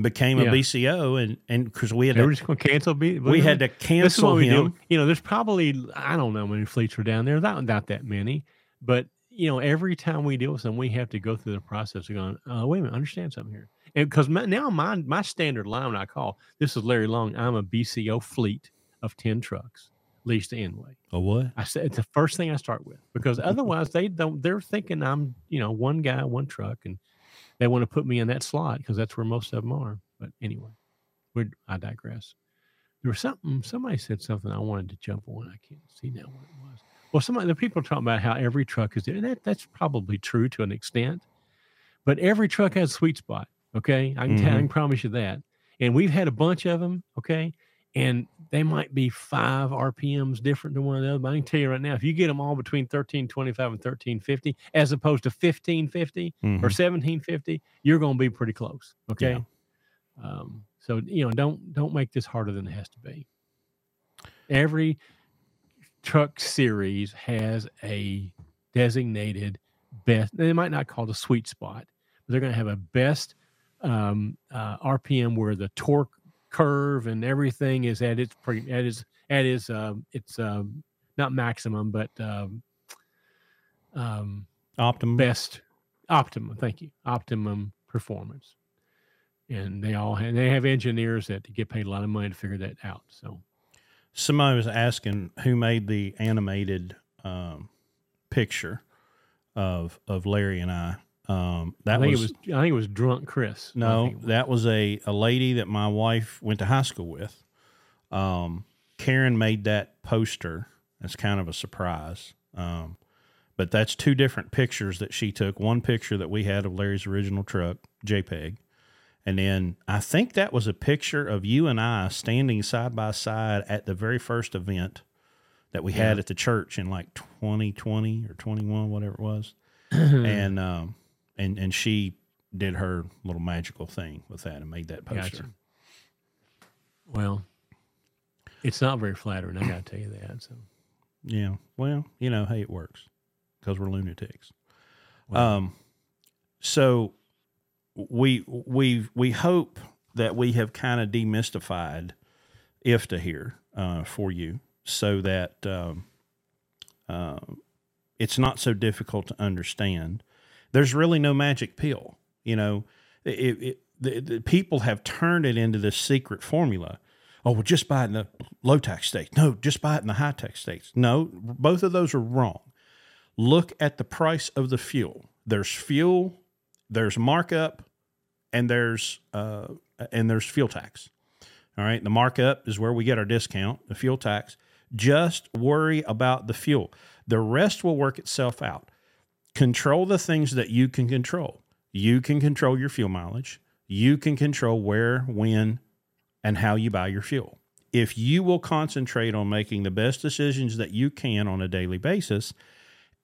became Yeah. a BCO, and and because we had They to, were just going to cancel. B- we had to cancel This is what we him. do. You know, there's probably I don't know how many fleets were down there. Not not that many, but you know, every time we deal with them, we have to go through the process of going. Uh, wait a minute, understand something here, and because now my my standard line when I call this is Larry Long. I'm a BCO fleet of ten trucks leased to Enway. A what? I said it's the first thing I start with because otherwise they don't. They're thinking I'm you know one guy, one truck, and they want to put me in that slot because that's where most of them are. But anyway, we're, I digress. There was something. Somebody said something I wanted to jump on. I can't see now what it was. Well, somebody the people are talking about how every truck is there. and that that's probably true to an extent, but every truck has a sweet spot. Okay, I can tell, I mm-hmm. can promise you that. And we've had a bunch of them. Okay, and they might be five RPMs different than one another. But I can tell you right now, if you get them all between thirteen twenty five and thirteen fifty, as opposed to fifteen fifty Mhm. or seventeen fifty, you're going to be pretty close. Okay. Yeah. Um, so you know, don't don't make this harder than it has to be. Every truck series has a designated best. They might not call it a sweet spot, but they're going to have a best um, uh, RPM where the torque curve and everything is at its pre, at its at its um, it's um, not maximum, but um, um, Optimum. best optimum. Thank you, optimum performance. And they all have, they have engineers that get paid a lot of money to figure that out. So Somebody was asking who made the animated um, picture of of Larry and I. Um, that I think was, it was I think it was drunk Chris. No, was. that was a a lady that my wife went to high school with. Um, Karen made that poster. That's kind of a surprise. Um, but that's two different pictures that she took. One picture that we had of Larry's original truck, JPEG, and then I think that was a picture of you and I standing side by side at the very first event that we had at the church in like 2020 or 21, whatever it was. and um, and and she did her little magical thing with that and made that poster. Gotcha. Well, it's not very flattering. I got to tell you that. So Yeah. Well, you know, hey, it works because we're lunatics. Um, so we we we hope that we have kind of demystified IFTA here uh, for you, so that um, uh, it's not so difficult to understand. There's really no magic pill, you know. It, it, the, the people have turned it into this secret formula. Oh, well, just buy it in the low tax states. No, just buy it in the high tax states. No, both of those are wrong. Look at the price of the fuel. There's fuel, there's markup, and there's uh, and there's fuel tax. All right, the markup is where we get our discount. The fuel tax. Just worry about the fuel. The rest will work itself out. Control the things that you can control. You can control your fuel mileage. You can control where, when, and how you buy your fuel. If you will concentrate on making the best decisions that you can on a daily basis,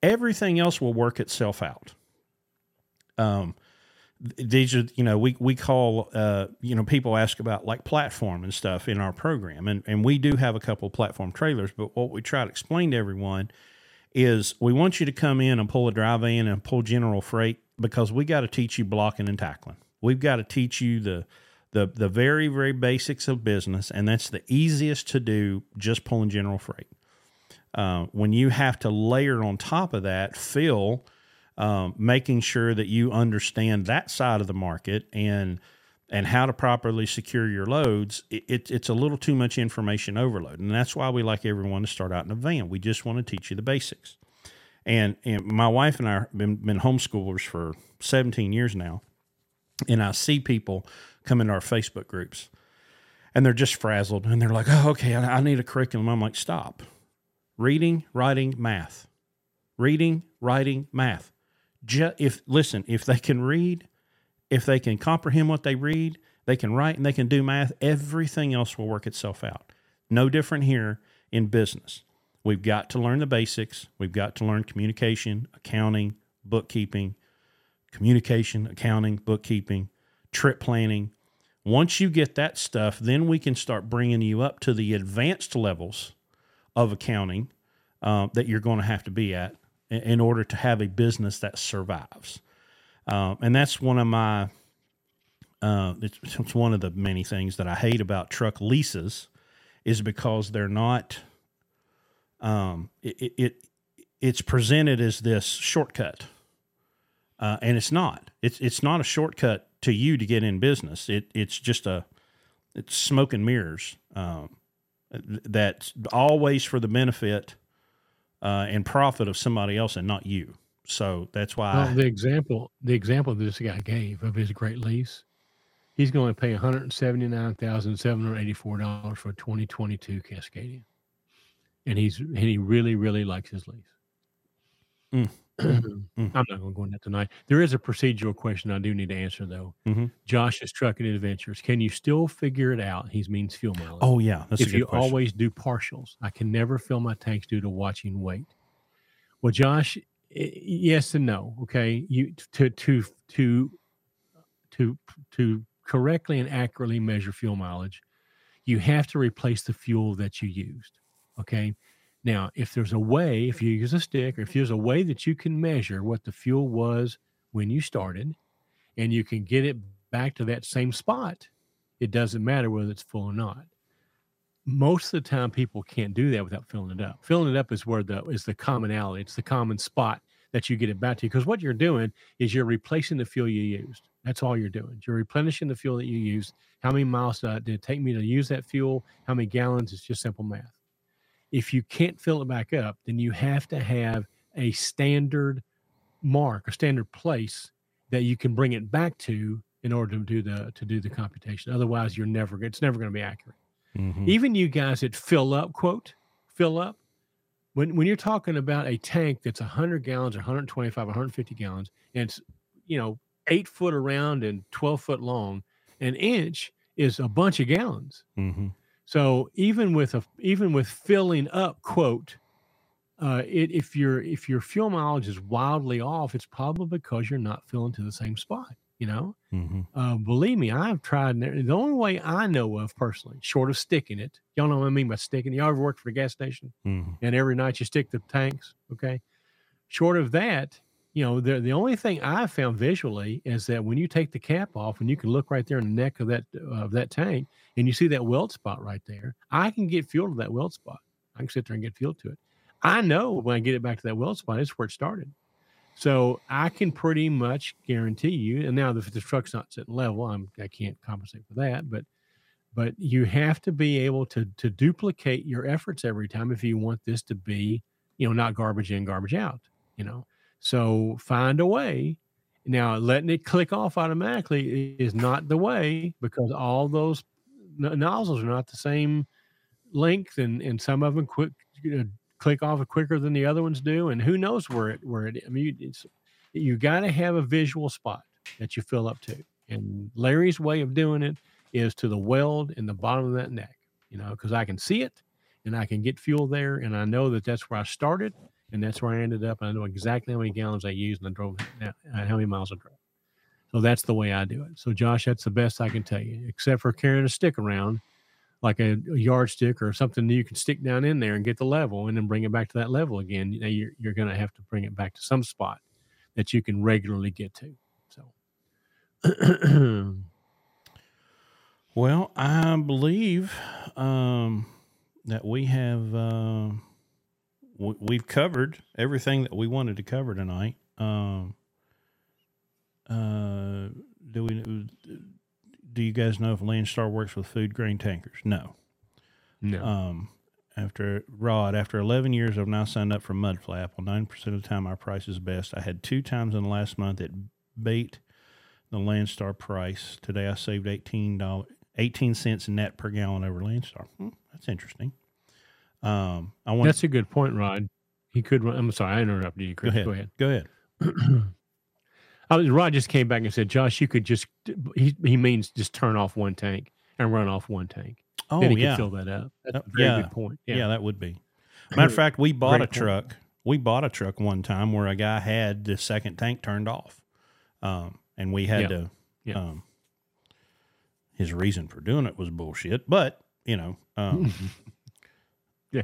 everything else will work itself out. Um, these are, you know, we, we call, uh, you know, people ask about like platform and stuff in our program. And, and we do have a couple platform trailers, but what we try to explain to everyone is we want you to come in and pull a drive in and pull general freight because we got to teach you blocking and tackling. We've got to teach you the the the very very basics of business, and that's the easiest to do. Just pulling general freight. Uh, when you have to layer on top of that, fill, um, making sure that you understand that side of the market and and how to properly secure your loads, it, it, it's a little too much information overload, and that's why we like everyone to start out in a van. We just want to teach you the basics. And, and my wife and I have been, been homeschoolers for 17 years now. And I see people come into our Facebook groups and they're just frazzled and they're like, oh, okay, I, need a curriculum. I'm like, stop. Reading, writing, math. Reading, writing, math. Ju- if listen, if they can read, if they can comprehend what they read, they can write and they can do math, everything else will work itself out. No different here in business. We've got to learn the basics. We've got to learn communication, accounting, bookkeeping, communication, accounting, bookkeeping, trip planning. Once you get that stuff, then we can start bringing you up to the advanced levels of accounting uh, that you're going to have to be at in, in order to have a business that survives. Um, and that's one of my uh, it's, it's one of the many things that I hate about truck leases is because they're not. Um, it, it it's presented as this shortcut, uh, and it's not. It's it's not a shortcut to you to get in business. It it's just a it's smoke and mirrors. Um, that's always for the benefit uh, and profit of somebody else and not you. So that's why Well, the example the example this guy gave of his great lease, he's going to pay one hundred seventy nine thousand seven hundred eighty four dollars for a twenty twenty two Cascadia, and he's and he really really likes his lease. Mm. I'm Mm. not going to go into that tonight. There is a procedural question I do need to answer though. Mhm. Josh's trucking adventures. Can you still figure it out? He means fuel mileage. oh yeah, that's a if you question. always do partials, I can never fill my tanks due to watching weight. Well, Josh, yes and no. Okay, you to to to to to correctly and accurately measure fuel mileage, you have to replace the fuel that you used. Okay. Now, if there's a way, if you use a stick, or if there's a way that you can measure what the fuel was when you started, and you can get it back to that same spot, it doesn't matter whether it's full or not most of the time people can't do that without filling it up. Filling it up is where the is the commonality. It's the common spot that you get it back to. You. Because what you're doing is you're replacing the fuel you used. That's all you're doing. You're replenishing the fuel that you used. How many miles did it take me to use that fuel? How many gallons? It's just simple math. If you can't fill it back up, then you have to have a standard mark, a standard place that you can bring it back to in order to do the to do the computation. Otherwise, you're never it's never going to be accurate Mhm. even you guys that fill up quote fill up when when you're talking about a tank that's 100 gallons 125 150 gallons and it's you know eight foot around and 12 foot long an inch is a bunch of gallons Mhm. so even with a even with filling up quote uh, it, if your if your fuel mileage is wildly off, it's probably because you're not filling to the same spot. You know, Mhm. uh, believe me, I've tried. The only way I know of personally, short of sticking it, y'all know what I mean by sticking. Y'all ever worked for a gas station Mhm. and every night you stick the tanks? Okay. Short of that, you know, the the only thing I've found visually is that when you take the cap off and you can look right there in the neck of that of that tank and you see that weld spot right there, I can get fuel to that weld spot. I can sit there and get fuel to it. I know when I get it back to that weld spot, it's where it started. So I can pretty much guarantee you. And now if the truck's not sitting level, I'm I can't compensate for that. But but you have to be able to to duplicate your efforts every time if you want this to be, you know, not garbage in, garbage out. You know, so find a way. Now letting it click off automatically is not the way because all those nozzles are not the same length, and and some of them quick you know, click off quicker than the other ones do, and who knows where it where it. I mean, it's you got to have a visual spot that you fill up to, and Larry's way of doing it is to the weld in the bottom of that neck. You know, because I can see it, and I can get fuel there, and I know that that's where I started, and that's where I ended up, and I know exactly how many gallons I used, and I drove uh, how many miles I drove. So that's the way I do it. So Josh, that's the best I can tell you, except for carrying a stick around like a, a yardstick or something that you can stick down in there and get the level and then bring it back to that level again. You know, you're, you're going to have to bring it back to some spot that you can regularly get to. So, Well, I believe um, that we have uh, w- we've covered everything that we wanted to cover tonight. Um, uh, do we? Do you guys know if Landstar works with food grain tankers? No. no. Um, after Rod, after 11 years, I've now signed up for Mudflap. Well, 9% of the time, our price is best. I had two times in the last month it bait the Landstar price. Today, I saved $18, 18 cents net per gallon over Landstar. Hmm, that's interesting. Um, I want that's a good point, Rod. He could run. I'm sorry, I interrupted you, go ahead. Go ahead. Go ahead. Was, Rod just came back and said, Josh, you could just, he, he means just turn off one tank and run off one tank. Oh, then he yeah. can fill that up. That's a very yeah. good point. Yeah. Yeah. that would be. Matter of fact, we bought a Great point. truck. We bought a truck one time where a guy had the second tank turned off, um, and we had Yeah. to. Yeah. Um, his reason for doing it was bullshit, but you know, um, Yeah.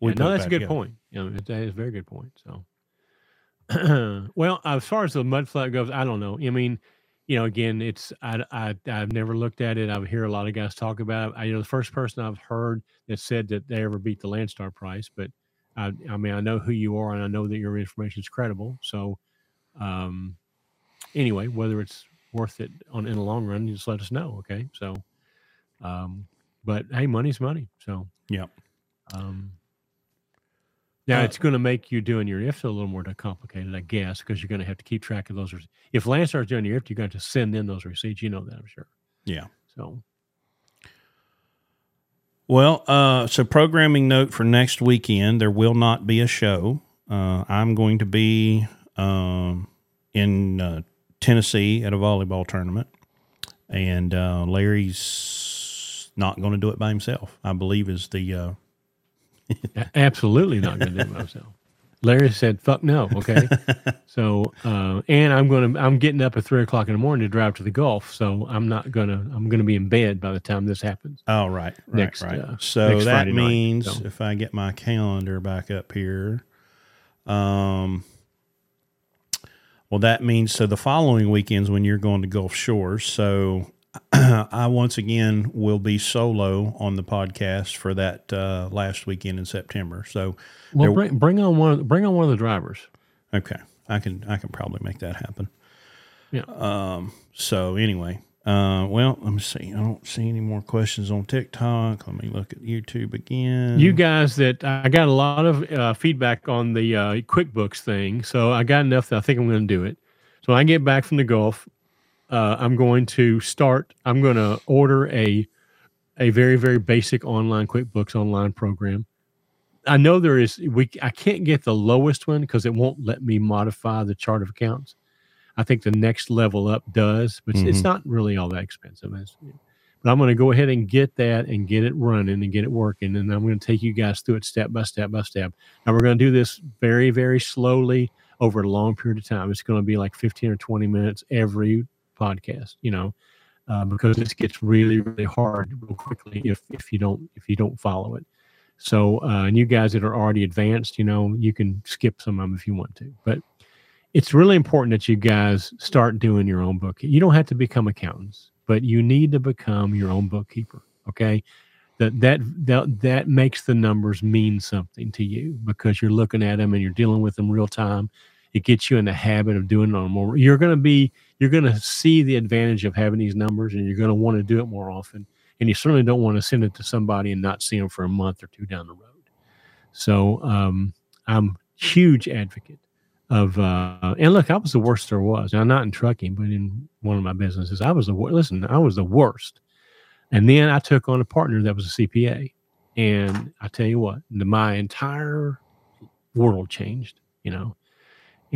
we Yeah, no, that's a good together. point. You know, that is a very good point. So, well, as far as the Mudflap goes, I don't know. I mean, you know, again, it's I, I I've never looked at it. I hear a lot of guys talk about it. I, you know, the first person I've heard that said that they ever beat the Landstar price, but I, I mean, I know who you are, and I know that your information is credible. So, um, anyway, whether it's worth it on in the long run, just let us know. Okay, so, um, but hey, money's money. So, yeah. Um, now Uh, it's going to make you doing your IFTA a little more complicated, I guess, because you're going to have to keep track of those. rece- If Landstar's doing your if, you're going to send in those receipts. You know that, I'm sure. Yeah. So, Well, uh, so programming note for next weekend, there will not be a show. Uh, I'm going to be um, in uh, Tennessee at a volleyball tournament, and uh, Larry's not going to do it by himself. I believe is the uh, absolutely not going to do it myself. Larry said, "Fuck no." Okay, so uh, and I'm going to I'm getting up at three o'clock in the morning to drive to the Gulf, so I'm not gonna I'm going to be in bed by the time this happens. oh right, right, Next, right. uh, so that night, means so. if I get my calendar back up here, um, well, that means so the following weekends when you're going to Gulf Shores. So I once again will be solo on the podcast for that uh, last weekend in September. So Well, There- bring bring on one bring on one of the drivers. okay, I can I can probably make that happen. Yeah. Um. So anyway, uh, well, let me see. I don't see any more questions on TikTok. Let me look at YouTube again. You guys that I got a lot of uh, feedback on the uh, QuickBooks thing, so I got enough that I think I'm going to do it. So when I get back from the Gulf, uh, I'm going to start. I'm going to order a a very very basic online QuickBooks online program. I know there is we I can't get the lowest one because it won't let me modify the chart of accounts. I think the next level up does, but it's- it's not really all that expensive. But I'm going to go ahead and get that and get it running and get it working. And I'm going to take you guys through it step by step by step. And we're going to do this very, very slowly over a long period of time. It's going to be like 15 or 20 minutes every podcast, you know, uh, because this gets really, really hard real quickly if, if you don't, if you don't follow it. So, uh, and you guys that are already advanced, you know, you can skip some of them if you want to, but it's really important that you guys start doing your own book. You don't have to become accountants, but you need to become your own bookkeeper. Okay. That, that that that makes the numbers mean something to you because you're looking at them and you're dealing with them real time. It gets you in the habit of doing it on more. You're going to be you're going to see the advantage of having these numbers, and you're going to want to do it more often. And you certainly don't want to send it to somebody and not see them for a month or two down the road. So um, I'm huge advocate of uh, and look, I was the worst there was. Now not in trucking, but in one of my businesses, I was the worst. listen. I was the worst. And then I took on a partner that was a CPA, and I tell you what, my entire world changed. You know,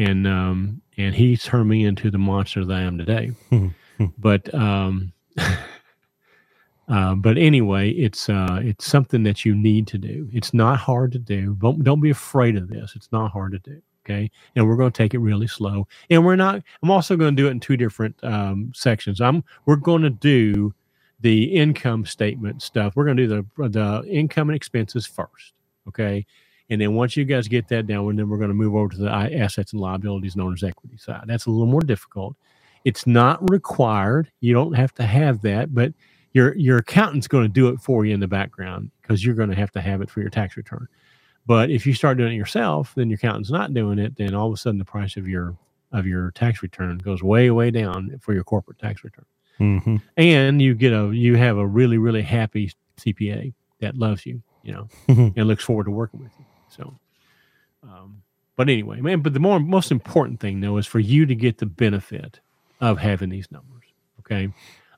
and um, and he turned me into the monster that I am today. but um, uh, but anyway, it's uh, it's something that you need to do. It's not hard to do. Don't don't be afraid of this. It's not hard to do. Okay, and we're going to take it really slow. And we're not. I'm also going to do it in two different um, sections. I'm we're going to do the income statement stuff. We're going to do the the income and expenses first. Okay. And then once you guys get that down, and then we're going to move over to the assets and liabilities known as equity side. That's a little more difficult. It's not required. You don't have to have that, but your your accountant's going to do it for you in the background because you're going to have to have it for your tax return. But if you start doing it yourself, then your accountant's not doing it. Then all of a sudden, the price of your of your tax return goes way way down for your corporate tax return hmm and you get a you have a really really happy CPA that loves you, you know, and looks forward to working with you. So, um, but anyway, man. But the more most important thing though is for you to get the benefit of having these numbers. Okay,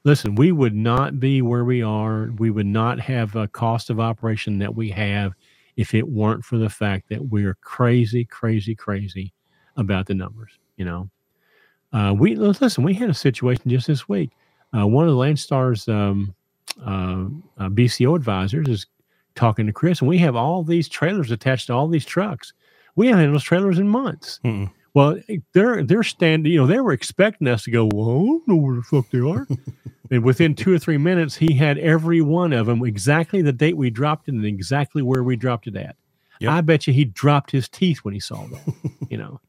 listen, we would not be where we are. We would not have a cost of operation that we have if it weren't for the fact that we're crazy, crazy, crazy about the numbers. You know, uh, we listen. We had a situation just this week uh, one of the Landstar's um, uh, uh, BCO advisors is talking to Chris, and we have all these trailers attached to all these trucks. We haven't had those trailers in months. Mm-mm. Well, they're they're standing. You know, they were expecting us to go. Well, I don't know where the fuck they are. and within two or three minutes, he had every one of them exactly the date we dropped it and exactly where we dropped it at. Yep. I bet you he dropped his teeth when he saw that. you know.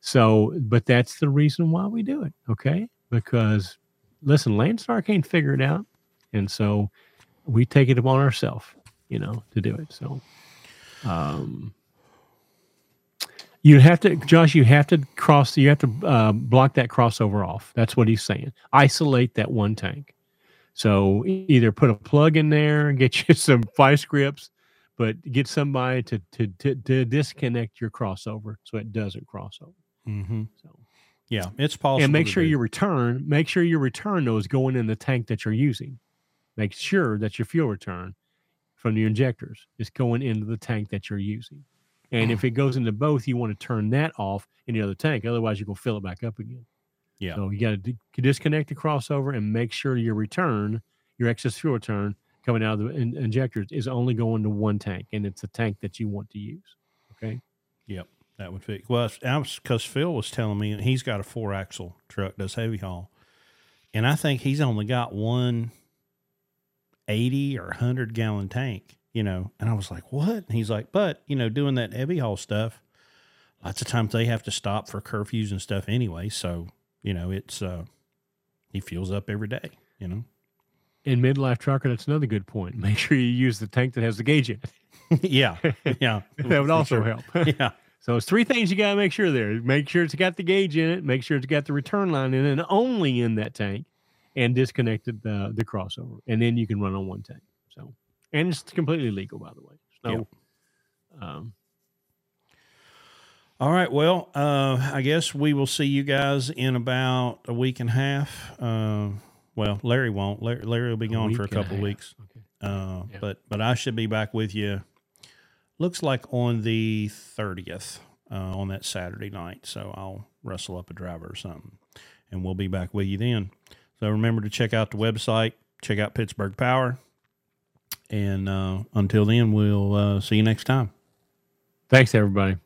So, but that's the reason why we do it. Okay. because listen, Landstar can't figure it out, and so we take it upon ourselves, you know, to do it. So, um, you have to, Josh. You have to cross. You have to uh, block that crossover off. That's what he's saying. Isolate that one tank. So either put a plug in there, and get you some vice grips, but get somebody to to to, to disconnect your crossover so it doesn't cross over. Mm-hmm. So Yeah, it's possible. and make sure do. your return make sure your return though is going in the tank that you're using make sure that your fuel return from the injectors is going into the tank that you're using and if mm. it goes into both you want to turn that off in the other tank otherwise you're going to fill it back up again Yeah. so you got to d- disconnect the crossover and make sure your return your excess fuel return coming out of the in- injectors is only going to one tank and it's a tank that you want to use okay Yep. That would fit. Well, because Phil was telling me he's got a four axle truck, does heavy haul, and I think he's only got one eighty or hundred gallon tank. You know, and I was like, "What?" And he's like, "But you know, doing that heavy haul stuff, lots of times they have to stop for curfews and stuff anyway. So you know, it's uh, he fuels up every day. You know, in midlife trucker that's another good point make sure you use the tank that has the gauge in it yeah, yeah, that would also sure. help Yeah, So it's three things you got to make sure there. Make sure it's got the gauge in it. Make sure it's got the return line in it, and only in that tank, and disconnected the the crossover, and then you can run on one tank. So, and it's completely legal, by the way. So, um, All right. Well, uh, I guess we will see you guys in about a week and a half. Uh, well, Larry won't. Larry, Larry will be gone for a week a couple of weeks. Okay. Uh, Yeah. But but I should be back with you. Looks like on the thirtieth uh, on that Saturday night. So I'll rustle up a driver or something, and we'll be back with you then. So remember to check out the website. Check out Pittsburgh Power. And uh, until then, we'll uh, see you next time. Thanks, everybody.